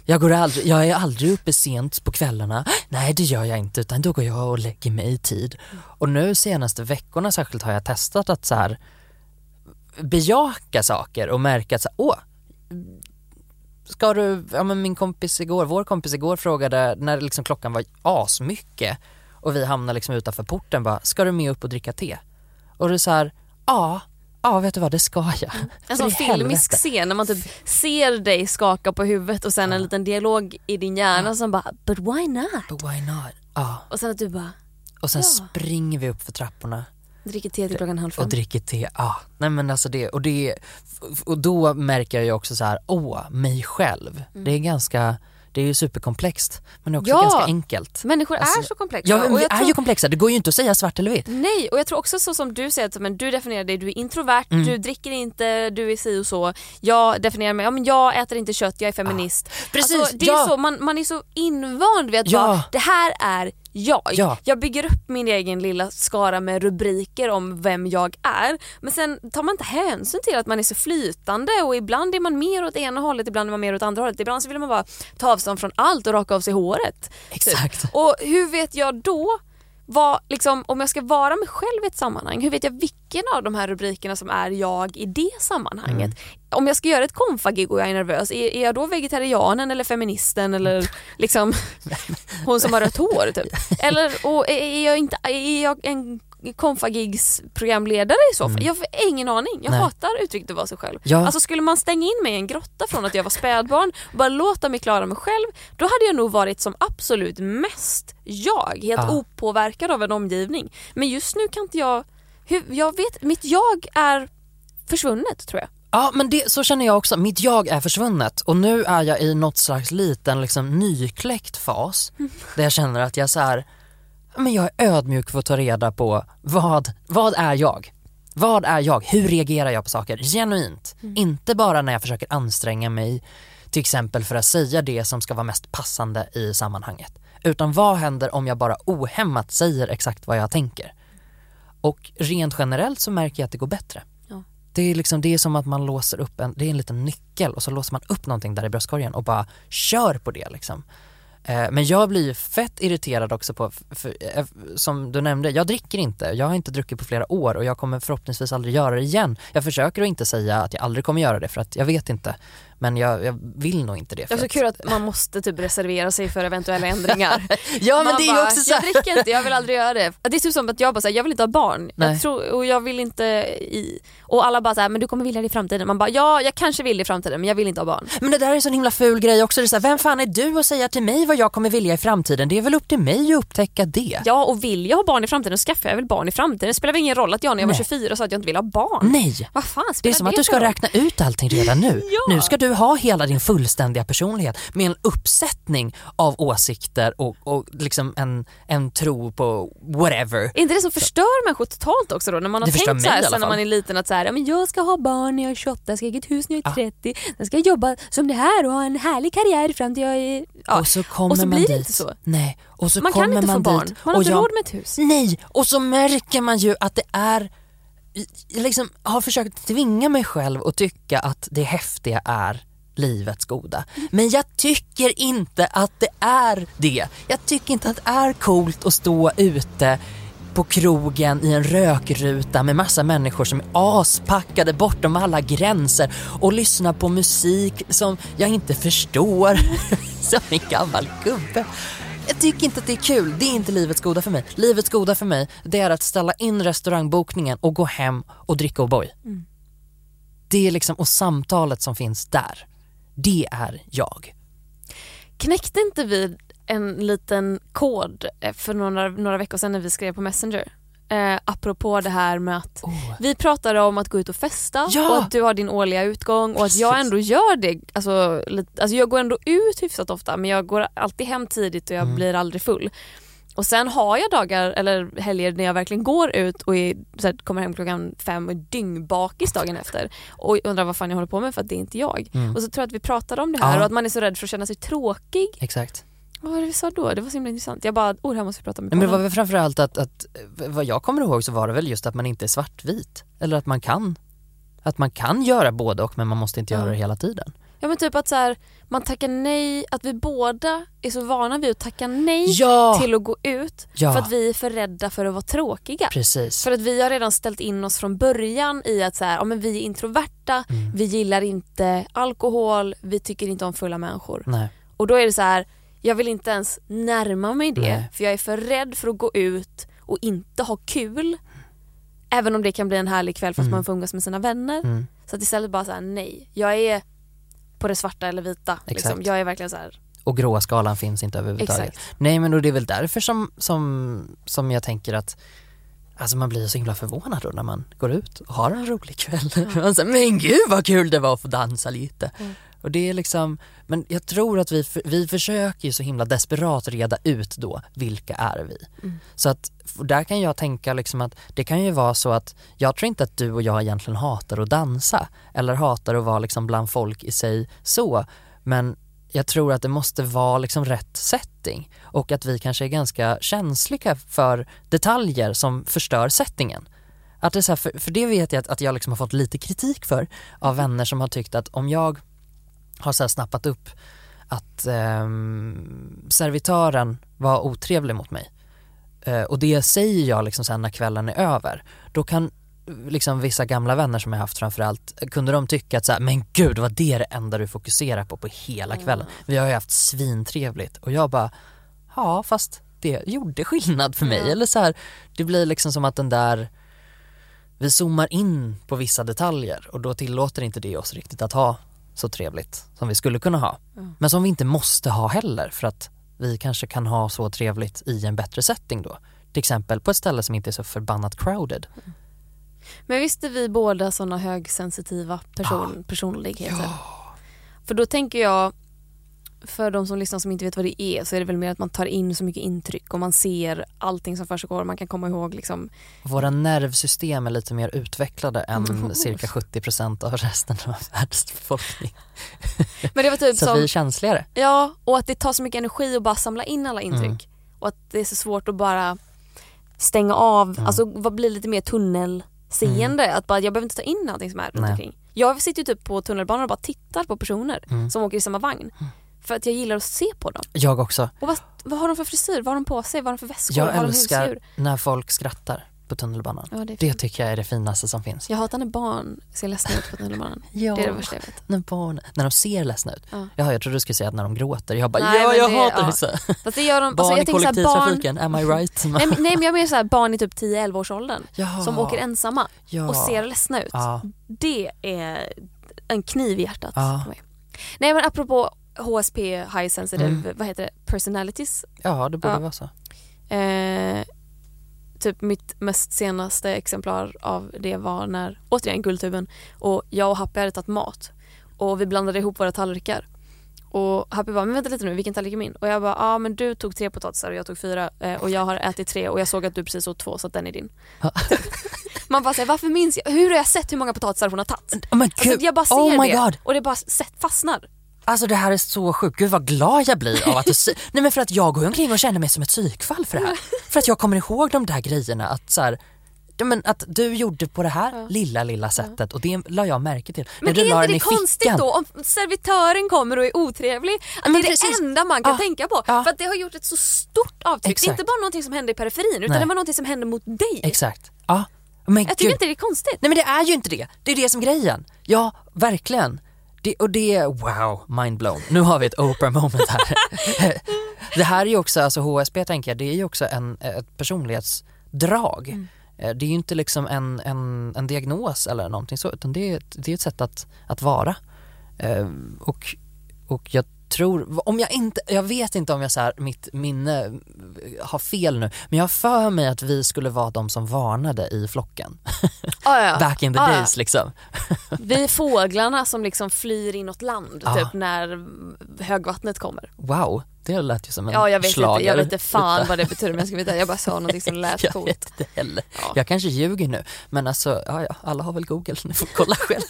Jag, går aldrig, jag är aldrig uppe sent på kvällarna. Nej det gör jag inte utan då går jag och lägger mig i tid. Och nu senaste veckorna särskilt har jag testat att så här bejaka saker och märka att så här, åh, ska du, ja men min kompis igår, vår kompis igår frågade när liksom klockan var asmycket och vi hamnade liksom utanför porten bara, ska du med upp och dricka te? Och är så här, ja, ja vet du vad det ska jag. En sån filmisk scen när man typ ser dig skaka på huvudet och sen en liten dialog i din hjärna som bara “but why not?” But why not? Ja, och sen att du bara och sen Ja. springer vi upp för trapporna dricker te till klockan halv fem. och dricker te. Ja, nej men alltså det, och det, och då märker jag också så här, åh, mig själv. Det är ganska, det är ju superkomplext men det är också Mm. Ja. ganska enkelt. Människor är Alltså, så komplexa. Ja vi är tror- ju komplexa, det går ju inte att säga svart eller vitt. Nej, och jag tror också så som du säger att men du definierar dig, du är introvert, Mm. du dricker inte, du är si och så. Jag definierar mig, ja men jag äter inte kött, jag är feminist. Precis, alltså, det är ja. så, man, man är så invand vid att Ja. bara, det här är jag. Ja. Jag bygger upp min egen lilla skara med rubriker om vem jag är. Men sen tar man inte hänsyn till att man är så flytande och ibland är man mer åt ena hållet, ibland är man mer åt andra hållet. Ibland så vill man bara ta avstånd från allt och raka av sig håret. Exakt. Och hur vet jag då vad, liksom, om jag ska vara mig själv i ett sammanhang, hur vet jag vilken av de här rubrikerna som är jag i det sammanhanget? Mm. Om jag ska göra ett konfagig och jag är nervös, är, är jag då vegetarianen eller feministen eller liksom hon som har rött hår typ? Eller och är, jag inte, är jag en konfagigs programledare i så fall? Jag har ingen aning. Jag Mm. Nej. hatar uttrycket att vara sig själv. Ja. Alltså skulle man stänga in mig i en grotta från att jag var spädbarn och bara låta mig klara mig själv, då hade jag nog varit som absolut mest jag, helt Ja. opåverkad av en omgivning. Men just nu kan inte jag, jag vet, mitt jag är försvunnet tror jag. Ja men det, så känner jag också, mitt jag är försvunnet och nu är jag i något slags liten liksom, nykläckt fas där jag känner att jag så här, men jag är ödmjuk för att ta reda på vad, vad är jag? Vad är jag? Hur reagerar jag på saker? Genuint. Inte bara när jag försöker anstränga mig till exempel för att säga det som ska vara mest passande i sammanhanget. Utan vad händer om jag bara ohämmat säger exakt vad jag tänker? Och rent generellt så märker jag att det går bättre. Ja. Det är, liksom, det är som att man låser upp en, det är en liten nyckel och så låser man upp någonting där i bröstkorgen och bara kör på det liksom. Eh, Men jag blir ju fett irriterad också på, för, eh, som du nämnde, jag dricker inte, jag har inte druckit på flera år och jag kommer förhoppningsvis aldrig göra det igen. Jag försöker att inte säga att jag aldrig kommer göra det för att jag vet inte, men jag, jag vill nog inte det. Det är så kul att man måste typ reservera sig för eventuella ändringar. Ja men Man det är ju också så Jag här, dricker inte, jag vill aldrig göra det. Det är typ som att jag bara säger jag vill inte ha barn. Nej. Jag tror, och jag vill inte i... Och alla bara såhär, men du kommer vilja det i framtiden. Man bara, ja jag kanske vill det i framtiden men jag vill inte ha barn. Men det där är en sån himla ful grej också. Det är så här, vem fan är du att säga till mig vad jag kommer vilja i framtiden? Det är väl upp till mig att upptäcka det. Ja och vill jag ha barn i framtiden så skaffar jag väl barn i framtiden. Det spelar väl ingen roll att jag när jag var Nej. 24 sa att jag inte vill ha barn. Nej. Vad fan Det är spelar som att du ska räkna ut allting redan nu. Ja. Nu ska du ha hela din fullständiga personlighet med en uppsättning av åsikter och, och liksom en, en tro på whatever. Är inte det som förstör människor totalt också då? När man har Det tänkt så här, sen när man är liten att så här, ja, men jag ska ha barn när jag är 28, jag ska ha eget hus när jag är 30, sen ska jag jobba som det här och ha en härlig karriär fram till jag är... Ja. Och så kommer och så man blir det dit. inte så. Nej. Och så Man kommer kan inte man få barn, dit man har inte jag- råd med ett hus. Nej, och så märker man ju att det är liksom har försökt tvinga mig själv att tycka att det häftiga är livets goda. Men jag tycker inte att det är det. Jag tycker inte att det är coolt att stå ute på krogen i en rökruta med massa människor som är aspackade bortom alla gränser och lyssna på musik som jag inte förstår som en gammal gubbe. Jag tycker inte att det är kul. Det är inte livets goda för mig. Livets goda för mig, det är att ställa in restaurangbokningen och gå hem och dricka O'boy. Det är liksom, och samtalet som finns där, det är jag. Knäckte inte vi en liten kod eh, för några, några veckor sedan när vi skrev på Messenger? Eh, apropå det här med att Oh. vi pratade om att gå ut och festa Ja! och att du har din årliga utgång och att jag Precis. ändå gör det. Alltså, lite, alltså jag går ändå ut hyfsat ofta men jag går alltid hem tidigt och jag Mm. blir aldrig full. Och sen har jag dagar eller helger när jag verkligen går ut och är, här, kommer hem klockan fem och är dyngbakis dagen efter och undrar vad fan jag håller på med för att det är inte jag. Mm. Och så tror jag att vi pratade om det här Ja. och att man är så rädd för att känna sig tråkig. Exakt. Vad var det vi sa då? Det var så himla intressant. Jag bara, oh det här måste vi prata Nej, men det var väl framförallt att, att, vad jag kommer ihåg så var det väl just att man inte är svartvit. Eller att man kan, att man kan göra både och men man måste inte Ja. göra det hela tiden. Ja men typ att så här, man tackar nej, att vi båda är så vana vid att tacka nej Ja! till att gå ut Ja. för att vi är för rädda för att vara tråkiga. Precis. För att vi har redan ställt in oss från början i att så här, ja, men vi är introverta, Mm. vi gillar inte alkohol, vi tycker inte om fulla människor. Nej. Och då är det så här, jag vill inte ens närma mig det Nej. för jag är för rädd för att gå ut och inte ha kul. Även om det kan bli en härlig kväll för att Mm. man får umgås med sina vänner. Mm. Så att istället bara säga nej. Jag är på det svarta eller vita. Liksom. Jag är verkligen så här. Och gråskalan finns inte överhuvudtaget. exakt. Nej men och det är väl därför som, som, som jag tänker att Alltså man blir så himla förvånad då när man går ut och har en rolig kväll. Man säger, men gud vad kul det var att få dansa lite. Mm. Och det är liksom, men jag tror att vi, vi försöker ju så himla desperat reda ut då, vilka är vi? Mm. Så att där kan jag tänka liksom att det kan ju vara så att jag tror inte att du och jag egentligen hatar att dansa eller hatar att vara liksom bland folk i sig så, men jag tror att det måste vara liksom rätt setting och att vi kanske är ganska känsliga för detaljer som förstör settingen. Att det är så här, för, för det vet jag att, att jag liksom har fått lite kritik för av vänner som har tyckt att om jag har så snappat upp att ehm, servitören var otrevlig mot mig eh, och det säger jag liksom sen när kvällen är över, då kan liksom vissa gamla vänner som jag haft framförallt, kunde de tycka att så här, men gud vad det är det enda du fokuserar på på hela kvällen. Vi har ju haft svintrevligt och jag bara, ja fast det gjorde skillnad för mig. Ja. Eller så här, det blir liksom som att den där, vi zoomar in på vissa detaljer och då tillåter inte det oss riktigt att ha så trevligt som vi skulle kunna ha. Mm. Men som vi inte måste ha heller för att vi kanske kan ha så trevligt i en bättre setting då. Till exempel på ett ställe som inte är så förbannat crowded. Men visst är vi båda sådana högsensitiva person, personligheter? För då tänker jag, för de som lyssnar som inte vet vad det är så är det väl mer att man tar in så mycket intryck och man ser allting som försiggår. Man kan komma ihåg liksom, Våra nervsystem är lite mer utvecklade än Mm. cirka 70% av resten av världens befolkning. Men det var typ Så som, vi är känsligare. ja och att det tar så mycket energi att bara samla in alla intryck. Mm. Och att det är så svårt att bara stänga av, Mm. alltså vad blir lite mer tunnelseende. Att bara, jag behöver inte ta in allting som är runt omkring. Jag sitter ju typ på tunnelbanan och bara tittar på personer Mm. som åker i samma vagn. För att jag gillar att se på dem. Jag också. Och vad, vad har de för frisyr? Vad har de på sig? Vad har de för väskor? Jag vad har de älskar husdjur? när folk skrattar på tunnelbanan. Ja, det Det tycker jag är det finaste som finns. Jag hatar när barn ser ledsna ut på tunnelbanan. Ja, Det är det värsta jag vet. när barn, när de ser ledsna ut. Ja. Jaha, jag trodde du skulle säga att när de gråter. Jag bara, Nej, ja jag det- hatar ja. det så. Fast det gör de, Barn alltså jag i såhär barn, kollektivtrafiken, am I right? nej, men- nej men jag menar såhär barn i typ 10-11 års åldern Jaha. som åker ensamma ja. och ser ledsna ut. Ja. Det är en kniv i hjärtat Ja. Nej men apropå HSP, High Sensitive, Mm. vad heter det, personalities. ja, det borde Ja. vara så. Eh, typ mitt mest senaste exemplar av det var när, återigen Guldtuben, och jag och Happy hade tagit mat och vi blandade ihop våra tallrikar. Och Happy bara, men vänta lite nu, vilken tallrik är min? Och jag bara, ja ah, men du tog tre potatisar och jag tog fyra eh, och jag har ätit tre och jag såg att du precis åt två så att den är din. Man bara säger, varför minns jag, hur har jag sett hur många potatisar hon har tagit? Oh my Alltså, jag bara ser oh det god. och det bara sett, fastnar. Alltså det här är så sjukt, gud vad glad jag blir av att du nej men för att jag går omkring och känner mig som ett psykfall för det här. För att jag kommer ihåg de där grejerna att så här, ja, men att du gjorde på det här Ja. lilla lilla sättet och det la jag märke till. Men är inte det konstigt fickan. då om servitören kommer och är otrevlig? Att Men det är precis. det enda man kan Ja. tänka på. Ja. För att det har gjort ett så stort avtryck. Det är Exakt. inte bara någonting som händer i periferin utan Nej. det var någonting som hände mot dig. Exakt. Ja. Men Jag tycker gud. inte det är konstigt. Nej men det är ju inte det. Det är det som är grejen. Ja, verkligen. Det, och det är, wow, mind blown. Nu har vi ett Oprah moment här. det här är ju också, alltså HSP tänker jag, det är ju också en, ett personlighetsdrag. Mm. Eh, Det är ju inte liksom en, en, en diagnos eller någonting så, utan det är det är ett sätt att, att vara. Eh, Och, och jag tror, om jag inte, jag vet inte om jag så här, mitt minne har fel nu, men jag har för mig att vi skulle vara de som varnade i flocken. Ah, ja. Back in the Ah, ja. days liksom. Vi är fåglarna som liksom flyr inåt land Ja. typ när högvattnet kommer. Wow, det lät ju som en Ja jag vet schlager. inte, jag vet inte fan vad det betyder men jag ska veta, jag bara sa någonting som lät Jag coolt. vet inte heller. Ja. Jag kanske ljuger nu, men alltså, ja, ja, alla har väl google, ni får kolla själv.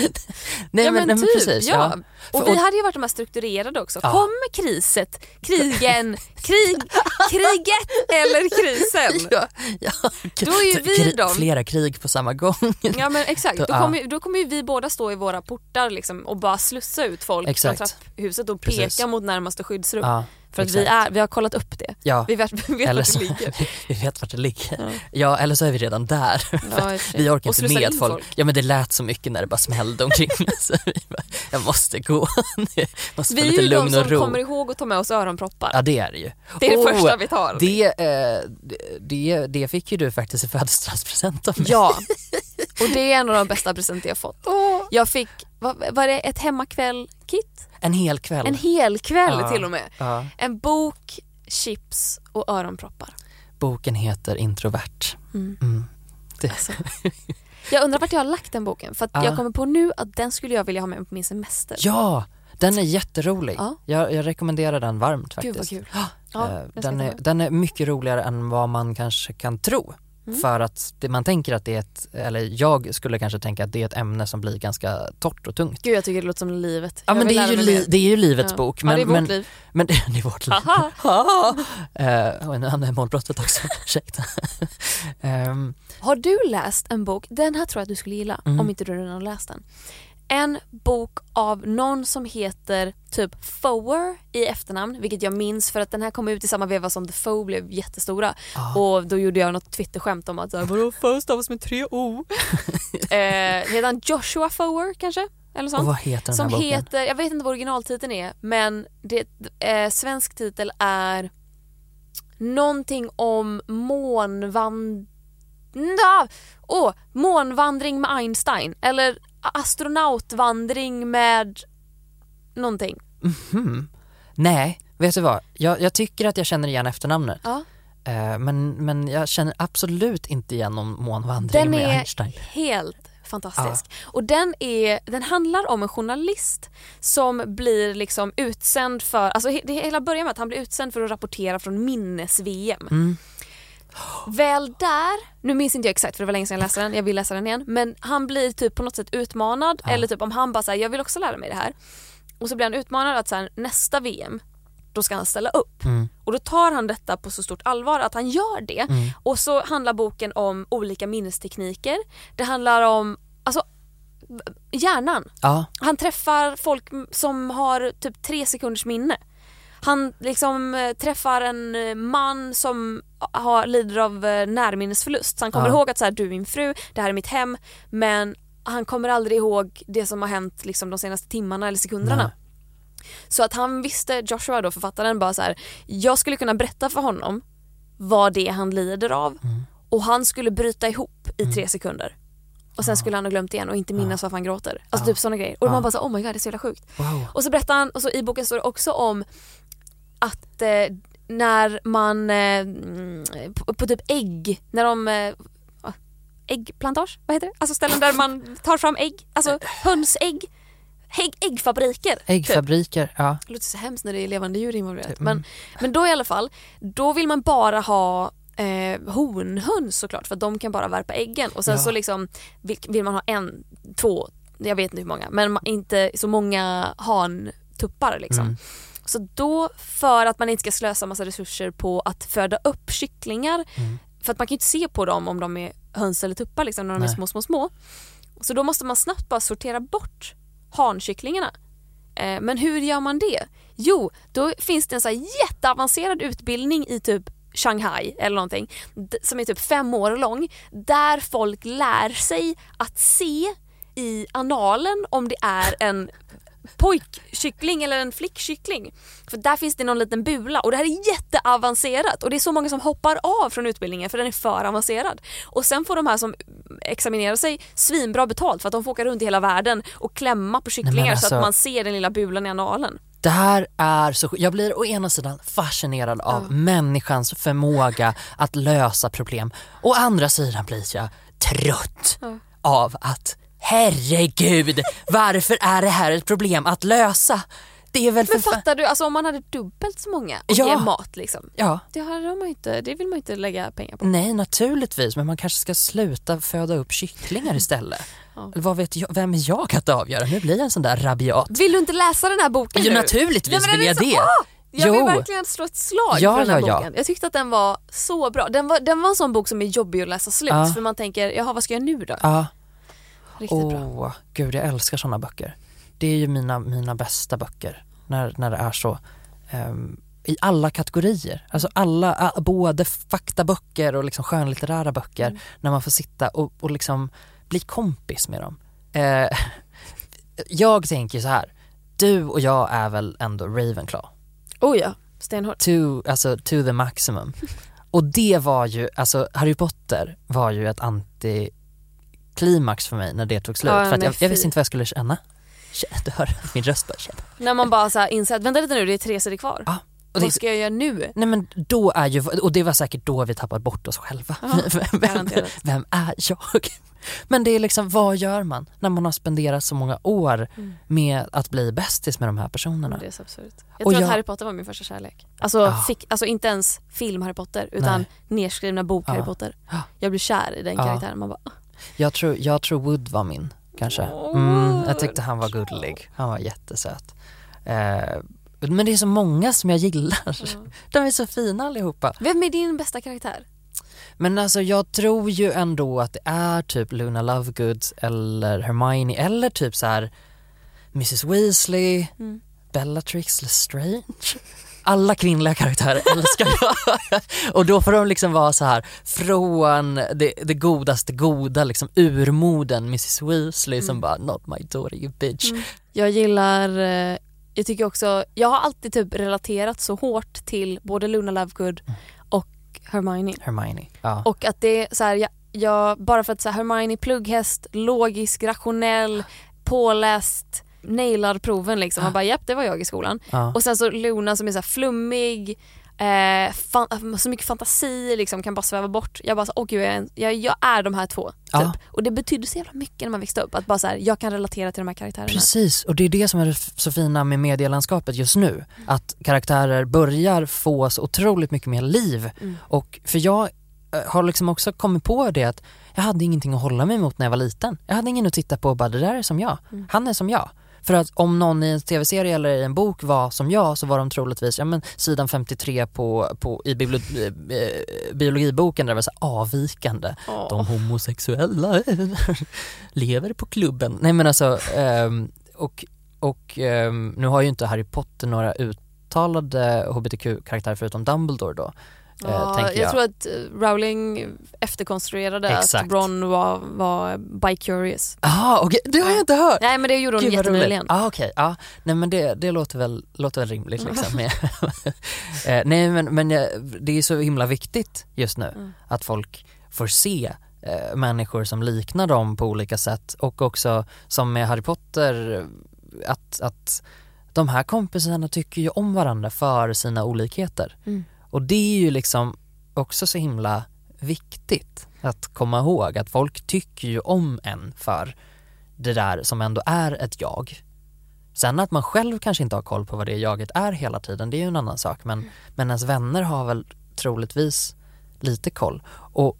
nej, ja men, nej, typ, precis. ja. Och För- vi hade ju varit de här strukturerade också. Ja. Kommer kriset, krigen, krig, kriget eller krisen? Ja, ja. Då är ju vi Kri- de. Flera krig på samma gång. Ja men exakt, Då- kommer, då kommer ju vi båda stå i våra portar liksom och bara slussa ut folk Exakt. från trapphuset och Precis. peka mot närmaste skyddsrum. Ja, För att vi, är, vi har kollat upp det. ja. Vi vet, vi vet eller vart det ligger. vi vet vart det ligger. Ja. Ja, eller så är vi redan där. Ja, och. Vi orkar Och inte med att folk, folk. ja men det lät så mycket när det bara smällde omkring vi Jag måste gå, måste få Vi är lite ju de lugn och som ro. kommer ihåg att ta med oss öronproppar. Ja det är det ju. Det är det Oh, första vi tar. Det, eh, det, det fick ju du faktiskt i födelsedagspresent av mig. Ja, och det är en av de bästa presenter jag fått. Jag fick, vad var det ett hemmakväll-kit? En hel kväll. En hel kväll Ja. till och med. ja. En bok, chips och öronproppar. Boken heter Introvert. Mm. Mm. Alltså. Jag undrar vart jag har lagt den boken för Ja. jag kommer på nu att den skulle jag vilja ha med på min semester. ja, den är jätterolig. Ja. Jag, jag rekommenderar den varmt Gud faktiskt. vad kul. Ja, Eh, ska den, är, den är mycket roligare än vad man kanske kan tro. Mm. För att det, man tänker att det är ett, eller jag skulle kanske tänka att det är ett ämne som blir ganska torrt och tungt. Gud jag tycker det låter som livet. Ja Jag men det är, ju li, det är ju livets Ja. bok. ja, Men, det är vårt men, liv. men det är vårt liv. Eh, och nu hamnar jag i målbrottet också, ursäkta. Ehm, Har du läst en bok, den här tror jag att du skulle gilla Mm. om inte du redan har läst den. En bok av någon som heter typ Foer i efternamn, vilket jag minns för att den här kom ut i samma veva som The Foe blev jättestora. ah, Och då gjorde jag något twitterskämt om att vadå Foe stavas med tre O? eh, heter han Joshua Foer kanske? Eller och sånt? vad heter den Som här boken? heter, jag vet inte vad originaltiteln är men det, eh, svensk titel är någonting om månvand... Åh, månvandring med Einstein eller astronautvandring med någonting. Mhm. Nej, vet du vad? Jag, jag tycker att jag känner igen efternamnet. Ja. Eh, men, men jag känner absolut inte igen någon månvandring Den med är Einstein. helt fantastisk. Och den, är, den handlar om en journalist som blir liksom utsänd för, alltså det hela börjar med att han blir utsänd för att rapportera från minnes-VM. Mm. Väl där, nu minns inte jag exakt för det var länge sedan jag läste den, jag vill läsa den igen, men han blir typ på något sätt utmanad Ja. eller typ om han bara säger jag vill också lära mig det här. Och så blir han utmanad att så här, nästa VM, då ska han ställa upp. Mm. Och då tar han detta på så stort allvar att han gör det. Mm. Och så handlar boken om olika minnestekniker. Det handlar om alltså, hjärnan. Ja, Han träffar folk som har typ tre sekunders minne. Han liksom eh, träffar en eh, man som har, lider av eh, närminnesförlust. Så han kommer Ja. ihåg att så här, du är min fru, det här är mitt hem. Men han kommer aldrig ihåg det som har hänt liksom, de senaste timmarna eller sekunderna. Nej. Så att han visste, Joshua då författaren, bara så här, jag skulle kunna berätta för honom vad det är han lider av Mm. och han skulle bryta ihop i tre sekunder. Och sen skulle han ha glömt igen och inte minnas varför han gråter. Alltså Ja. typ sådana grejer. Och Ja. man bara så, oh my god det är så jävla sjukt. wow. Och så berättar han, och så i boken står det också om att eh, när man eh, mm, på, på typ ägg, när de eh, va? äggplantage, vad heter det? Alltså ställen där man tar fram ägg, alltså hönsägg, ägg, äggfabriker. Typ. Äggfabriker, ja. Det låter så hemskt när det är levande djur involverat. Typ, Men, mm. men då i alla fall, då vill man bara ha eh, honhöns såklart för de kan bara värpa äggen och sen Ja. så liksom vill, vill man ha en, två, jag vet inte hur många, men inte så många hantuppar liksom. Mm. Så då, för att man inte ska slösa massa resurser på att föda upp kycklingar, Mm. för att man kan ju inte se på dem om de är höns eller tuppar liksom, när de är Nej. små, små, små. Så då måste man snabbt bara sortera bort hankycklingarna. Eh, men hur gör man det? Jo, då finns det en så här jätteavancerad utbildning i typ Shanghai eller någonting som är typ fem år lång där folk lär sig att se i analen om det är en pojkkyckling eller en flickkyckling. För där finns det någon liten bula och det här är jätteavancerat och det är så många som hoppar av från utbildningen för den är för avancerad. Och sen får de här som examinerar sig svinbra betalt för att de får åka runt i hela världen och klämma på kycklingar så alltså- att man ser den lilla bulan i analen. Det här är så. Jag blir å ena sidan fascinerad av Ja. människans förmåga att lösa problem. Å andra sidan blir jag trött Ja. av att herregud, varför är det här ett problem att lösa? Det är väl för Men fattar du, alltså om man hade dubbelt så många och Ja. ge mat liksom. Ja, Det, hade man inte, det vill man inte lägga pengar på. nej naturligtvis, men man kanske ska sluta föda upp kycklingar istället. Ja. Vad vet jag, vem är jag att avgöra? Nu blir jag en sån där rabiat. Vill du inte läsa den här boken Jo nu? naturligtvis Nej, vill jag så- det. Ah! Jag Jo. vill verkligen slå ett slag Ja, för den här ja, ja. boken. Jag tyckte att den var så bra. Den var, den var en sån bok som är jobbig att läsa slut Ja. för man tänker, jaha vad ska jag nu då? Riktigt Åh, bra. gud jag älskar sådana böcker. Det är ju mina, mina bästa böcker. När, när det är så. ehm, I alla kategorier. Alltså alla, både faktaböcker och liksom skönlitterära böcker. Mm. När man får sitta och, och liksom bli kompis med dem. Eh, jag tänker så här. Du och jag är väl ändå Ravenclaw? Oh ja. Stenhårt. to, alltså, to the maximum. Och det var ju, alltså Harry Potter var ju ett antiklimax för mig när det tog slut. Ja, för att nej, jag, jag visste inte vad jag skulle känna. Kä- Du hör min röst bara känna. När man bara så inser att vänta lite nu, det är tre sidor kvar. Ja, och det, Vad ska jag göra nu? nej men då är ju, och det var säkert då vi tappade bort oss själva. Ja, vem, vem är jag? Men det är liksom, vad gör man när man har spenderat så många år Mm. med att bli bästis med de här personerna? Det är så absurt. Jag Och tror jag- att Harry Potter var min första kärlek. Alltså, Ja. fick, alltså inte ens film Harry Potter utan nedskrivna bok Ja. Harry Potter. Ja. Jag blev kär i den karaktären. Man bara, "Ah." Jag tror, jag tror Wood var min kanske. Mm, jag tyckte han var gullig. Han var jättesöt. Eh, men det är så många som jag gillar. De är så fina allihopa. Vem är din bästa karaktär? Men alltså jag tror ju ändå att det är typ Luna Lovegood eller Hermione eller typ så här Mrs Weasley, Mm. Bellatrix Lestrange. Alla kvinnliga karaktärer älskar jag. Och då får de liksom vara så här från det, det godaste goda, liksom urmoden Mrs Weasley som Mm. bara not my daughter you bitch. Mm. Jag gillar, eh, jag tycker också, jag har alltid typ relaterat så hårt till både Luna Lovegood Mm. och Hermione. Hermione. Ja. Och att det är så här, jag, jag, bara för att så här, Hermione plugghäst, logisk, rationell, påläst, nailar proven liksom. Man bara japp det var jag i skolan. ja. Och sen så Luna som är så flummig, eh, fan, så mycket fantasi liksom kan bara sväva bort. Jag bara så, åh gud, jag är, en, jag, jag är de här två. Typ. Ja. Och det betydde så jävla mycket när man växte upp. Att bara så här, jag kan relatera till de här karaktärerna. Precis, och det är det som är det så fina med medielandskapet just nu. Att karaktärer börjar få så otroligt mycket mer liv. Mm. Och för jag eh, har liksom också kommit på det att jag hade ingenting att hålla mig mot när jag var liten. Jag hade ingen att titta på och bara det där är som jag, Mm. han är som jag. För att om någon i en tv-serie eller i en bok var som jag så var de troligtvis, ja men sidan 53 på, på, i biolo- eh, biologiboken där det var så avvikande. Åh. De homosexuella lever på klubben. Nej men alltså, ehm, och, och ehm, nu har ju inte Harry Potter några uttalade hbtq-karaktärer förutom Dumbledore då. Eh, Ja, jag. jag. tror att eh, Rowling efterkonstruerade att Exakt. Ron var, var bi-curious. Jaha okej, det har jag inte hört! Nej men det gjorde hon Gud, jättenyligen. Ah, okej, ja. Nej men det, det låter, väl, låter väl rimligt liksom. Eh, nej men, men eh, det är så himla viktigt just nu Mm. att folk får se eh, människor som liknar dem på olika sätt och också som med Harry Potter att, att de här kompisarna tycker ju om varandra för sina olikheter. Mm. Och det är ju liksom också så himla viktigt att komma ihåg att folk tycker ju om en för det där som ändå är ett jag. Sen att man själv kanske inte har koll på vad det jaget är hela tiden, det är ju en annan sak. Men, men ens vänner har väl troligtvis lite koll. Och,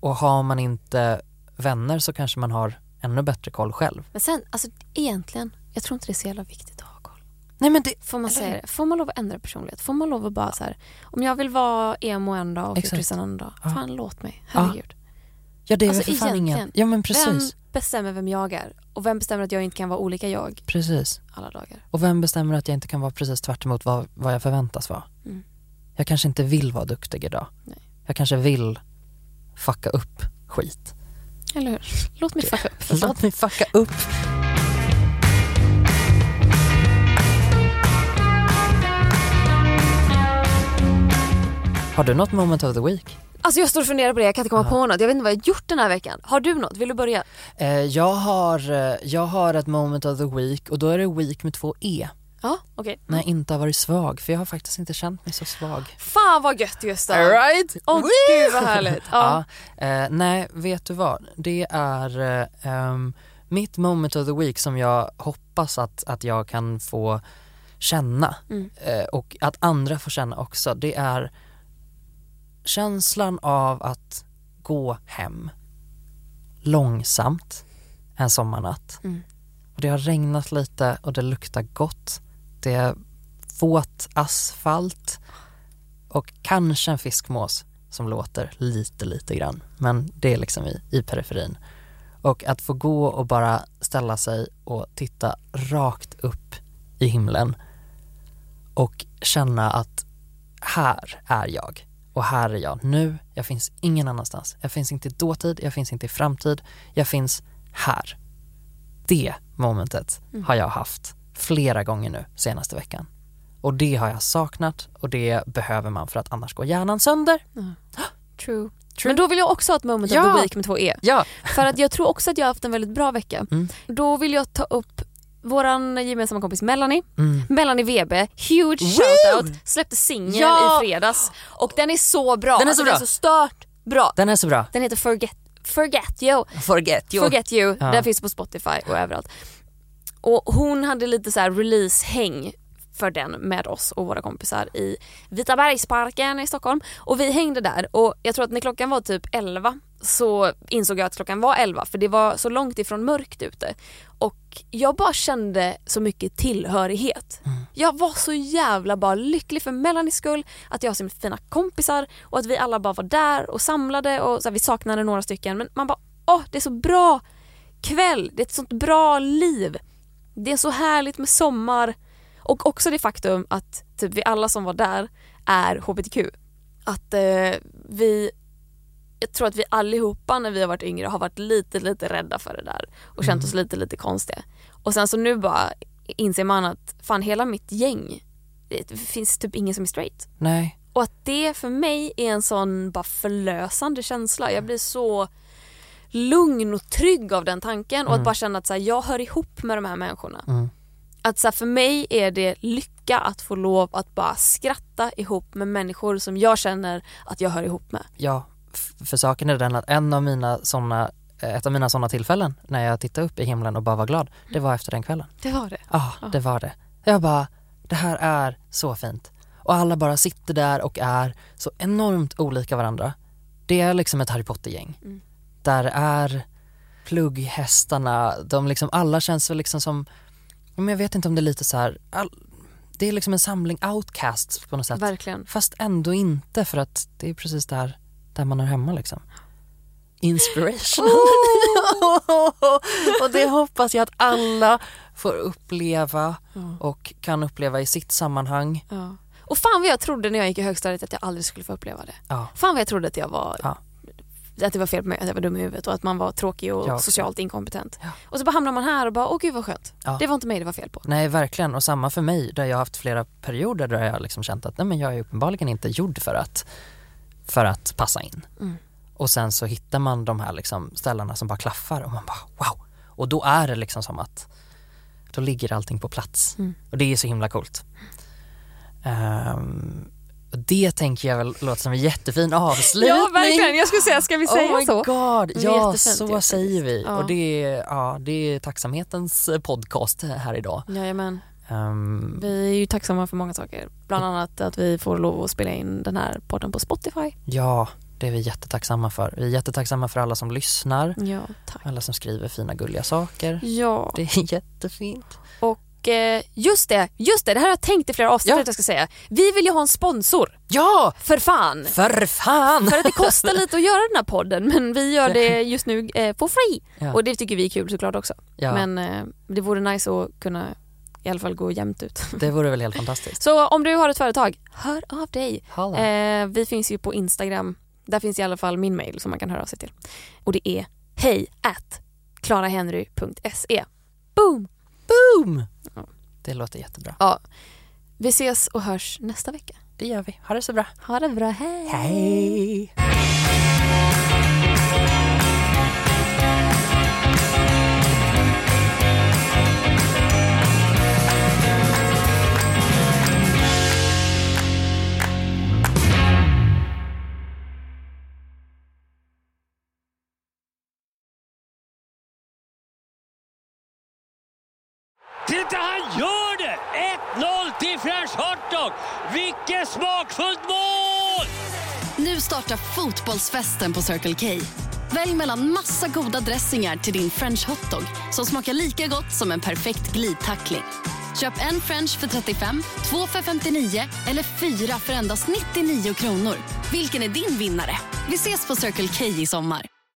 och har man inte vänner så kanske man har ännu bättre koll själv. Men sen, alltså egentligen, jag tror inte det är så jävla viktigt. Nej men det, Får man säga det? Får man lov att ändra personlighet? Får man lov att bara så här, om jag vill vara emo en dag och. Christian en dag, Ja. fan låt mig, herregud. ja det är Alltså, väl för fan ingen, ja men Vem precis, bestämmer vem jag är? Och vem bestämmer att jag inte kan vara olika jag precis. alla dagar? Och vem bestämmer att jag inte kan vara precis tvärt vad, vad jag förväntas vara? Mm. Jag kanske inte vill vara duktig idag. Nej. Jag kanske vill fucka upp skit. Eller hur? Låt mig fucka upp. Låt mig fucka upp. Har du något moment of the week? Alltså jag står och funderar på det, jag kan inte komma Ja. på något. Jag vet inte vad jag har gjort den här veckan. Har du något? Vill du börja? Eh, jag, har, eh, jag har ett moment of the week och då är det week med två E. Ja, okej. När jag inte har varit svag, för jag har faktiskt inte känt mig så svag. Fan vad gött Gustav! Alright! Åh gud vad härligt! Ja. Ja, eh, nej, vet du vad? Det är eh, ehm, mitt moment of the week som jag hoppas att, att jag kan få känna Mm. eh, och att andra får känna också. Det är känslan av att gå hem långsamt en sommarnatt. Mm. Och det har regnat lite och det luktar gott. Det är våt asfalt och kanske en fiskmås som låter lite, lite grann. Men det är liksom i, i periferin. Och att få gå och bara ställa sig och titta rakt upp i himlen och känna att här är jag och här är jag nu. Jag finns ingen annanstans. Jag finns inte i dåtid, jag finns inte i framtid. Jag finns här. Det momentet Mm. har jag haft flera gånger nu senaste veckan. Och det har jag saknat och det behöver man för att annars går hjärnan sönder. True. Men då vill jag också ha ett moment Ja. of the week med två E. Ja. För att jag tror också att jag har haft en väldigt bra vecka. Mm. Då vill jag ta upp våran gemensamma kompis Melanie. Mm. Melanie Webe, huge Woo! shoutout, släppte singeln Ja! i fredags och den är så bra. Den är så Alltså, bra. Den är så stört bra. Den är så bra. Den heter Forget, Forget You. Forget you. Forget You, Ja. den finns på Spotify och överallt. Och hon hade lite så här release-häng för den med oss och våra kompisar i Vitabergsparken i Stockholm. Och vi hängde där och jag tror att när klockan var typ 11 så insåg jag att klockan var 11 för det var så långt ifrån mörkt ute. Och jag bara kände så mycket tillhörighet. Jag var så jävla bara lycklig för Melanies skull, att jag har så fina kompisar och att vi alla bara var där och samlade och så här, vi saknade några stycken men man bara åh det är så bra kväll, det är ett sånt bra liv. Det är så härligt med sommar och också det faktum att typ vi alla som var där är hbtq. Att eh, vi, jag tror att vi allihopa när vi har varit yngre har varit lite lite rädda för det där och känt oss lite lite konstiga. Och sen så nu bara inser man att fan hela mitt gäng, det finns typ ingen som är straight. Nej. Och att det för mig är en sån bara förlösande känsla. Jag blir så lugn och trygg av den tanken och att bara känna att så här, jag hör ihop med de här människorna. Mm. Att så här, för mig är det lycka att få lov att bara skratta ihop med människor som jag känner att jag hör ihop med. Ja, för saken är den att en av mina såna, eh, ett av mina sådana tillfällen när jag tittade upp i himlen och bara var glad, det var efter den kvällen. Det var det. Ja, det var det. Jag bara, det här är så fint. Och alla bara sitter där och är så enormt olika varandra. Det är liksom ett Harry Potter-gäng. Mm. Där är plugghästarna, de liksom, alla känns väl liksom som, men jag vet inte om det är lite så här, all, det är liksom en samling outcasts på något sätt. Verkligen. Fast ändå inte för att det är precis där, där man är hemma liksom. Inspirational. och det hoppas jag att alla får uppleva och kan uppleva i sitt sammanhang. Ja. Och fan vad jag trodde när jag gick i högstadiet att jag aldrig skulle få uppleva det. Ja. Fan vad jag trodde att jag var Ja. att det var fel på mig, att jag var dum i huvudet och att man var tråkig och socialt inkompetent. Och så bara hamnar man här och bara, åh gud vad skönt. Det var inte mig det var fel på. Nej verkligen och samma för mig där jag har haft flera perioder där jag liksom känt att nej men jag är uppenbarligen inte gjord för att, för att passa in. Mm. Och sen så hittar man de här liksom ställena som bara klaffar och man bara wow. Och då är det liksom som att då ligger allting på plats. Mm. Och det är så himla coolt. Ehm, och det tänker jag väl låter som en jättefin avslutning. Ja verkligen, jag skulle säga, ska vi säga oh my så? god, ja jättefint så säger vi. Ja. Och det är, ja, det är tacksamhetens podcast här idag. Jajamän. Ehm, Vi är ju tacksamma för många saker. Bland annat att vi får lov att spela in den här podden på Spotify. Ja, det är vi jättetacksamma för. Vi är jättetacksamma för alla som lyssnar, Ja, tack. alla som skriver fina gulliga saker. Ja, Det är jättefint. och eh, just det, just det, det här har jag tänkt i flera avsnitt Ja. att jag ska säga. Vi vill ju ha en sponsor, Ja, för fan! för fan! För att det kostar lite att göra den här podden men vi gör det just nu eh, for free. Ja. Och det tycker vi är kul såklart också. Ja, Men eh, det vore nice att kunna i alla fall gå jämnt ut. det vore väl helt fantastiskt. Så om du har ett företag, hör av dig. Eh, vi finns ju på Instagram. Där finns i alla fall min mail som man kan höra av sig till. Och det är hej at klarahenry.se. Boom! Boom! Ja. Det låter jättebra. Ja, vi ses och hörs nästa vecka. Det gör vi. Ha det så bra. Ha det bra, hej! Hej! Vilket smakfullt mål! Nu startar fotbollsfesten på Circle K. Välj mellan massa goda dressingar till din french hotdog som smakar lika gott som en perfekt glidtackling. Köp en french för 35, två för 59 eller fyra för endast 99 kronor. Vilken är din vinnare? Vi ses på Circle K i sommar.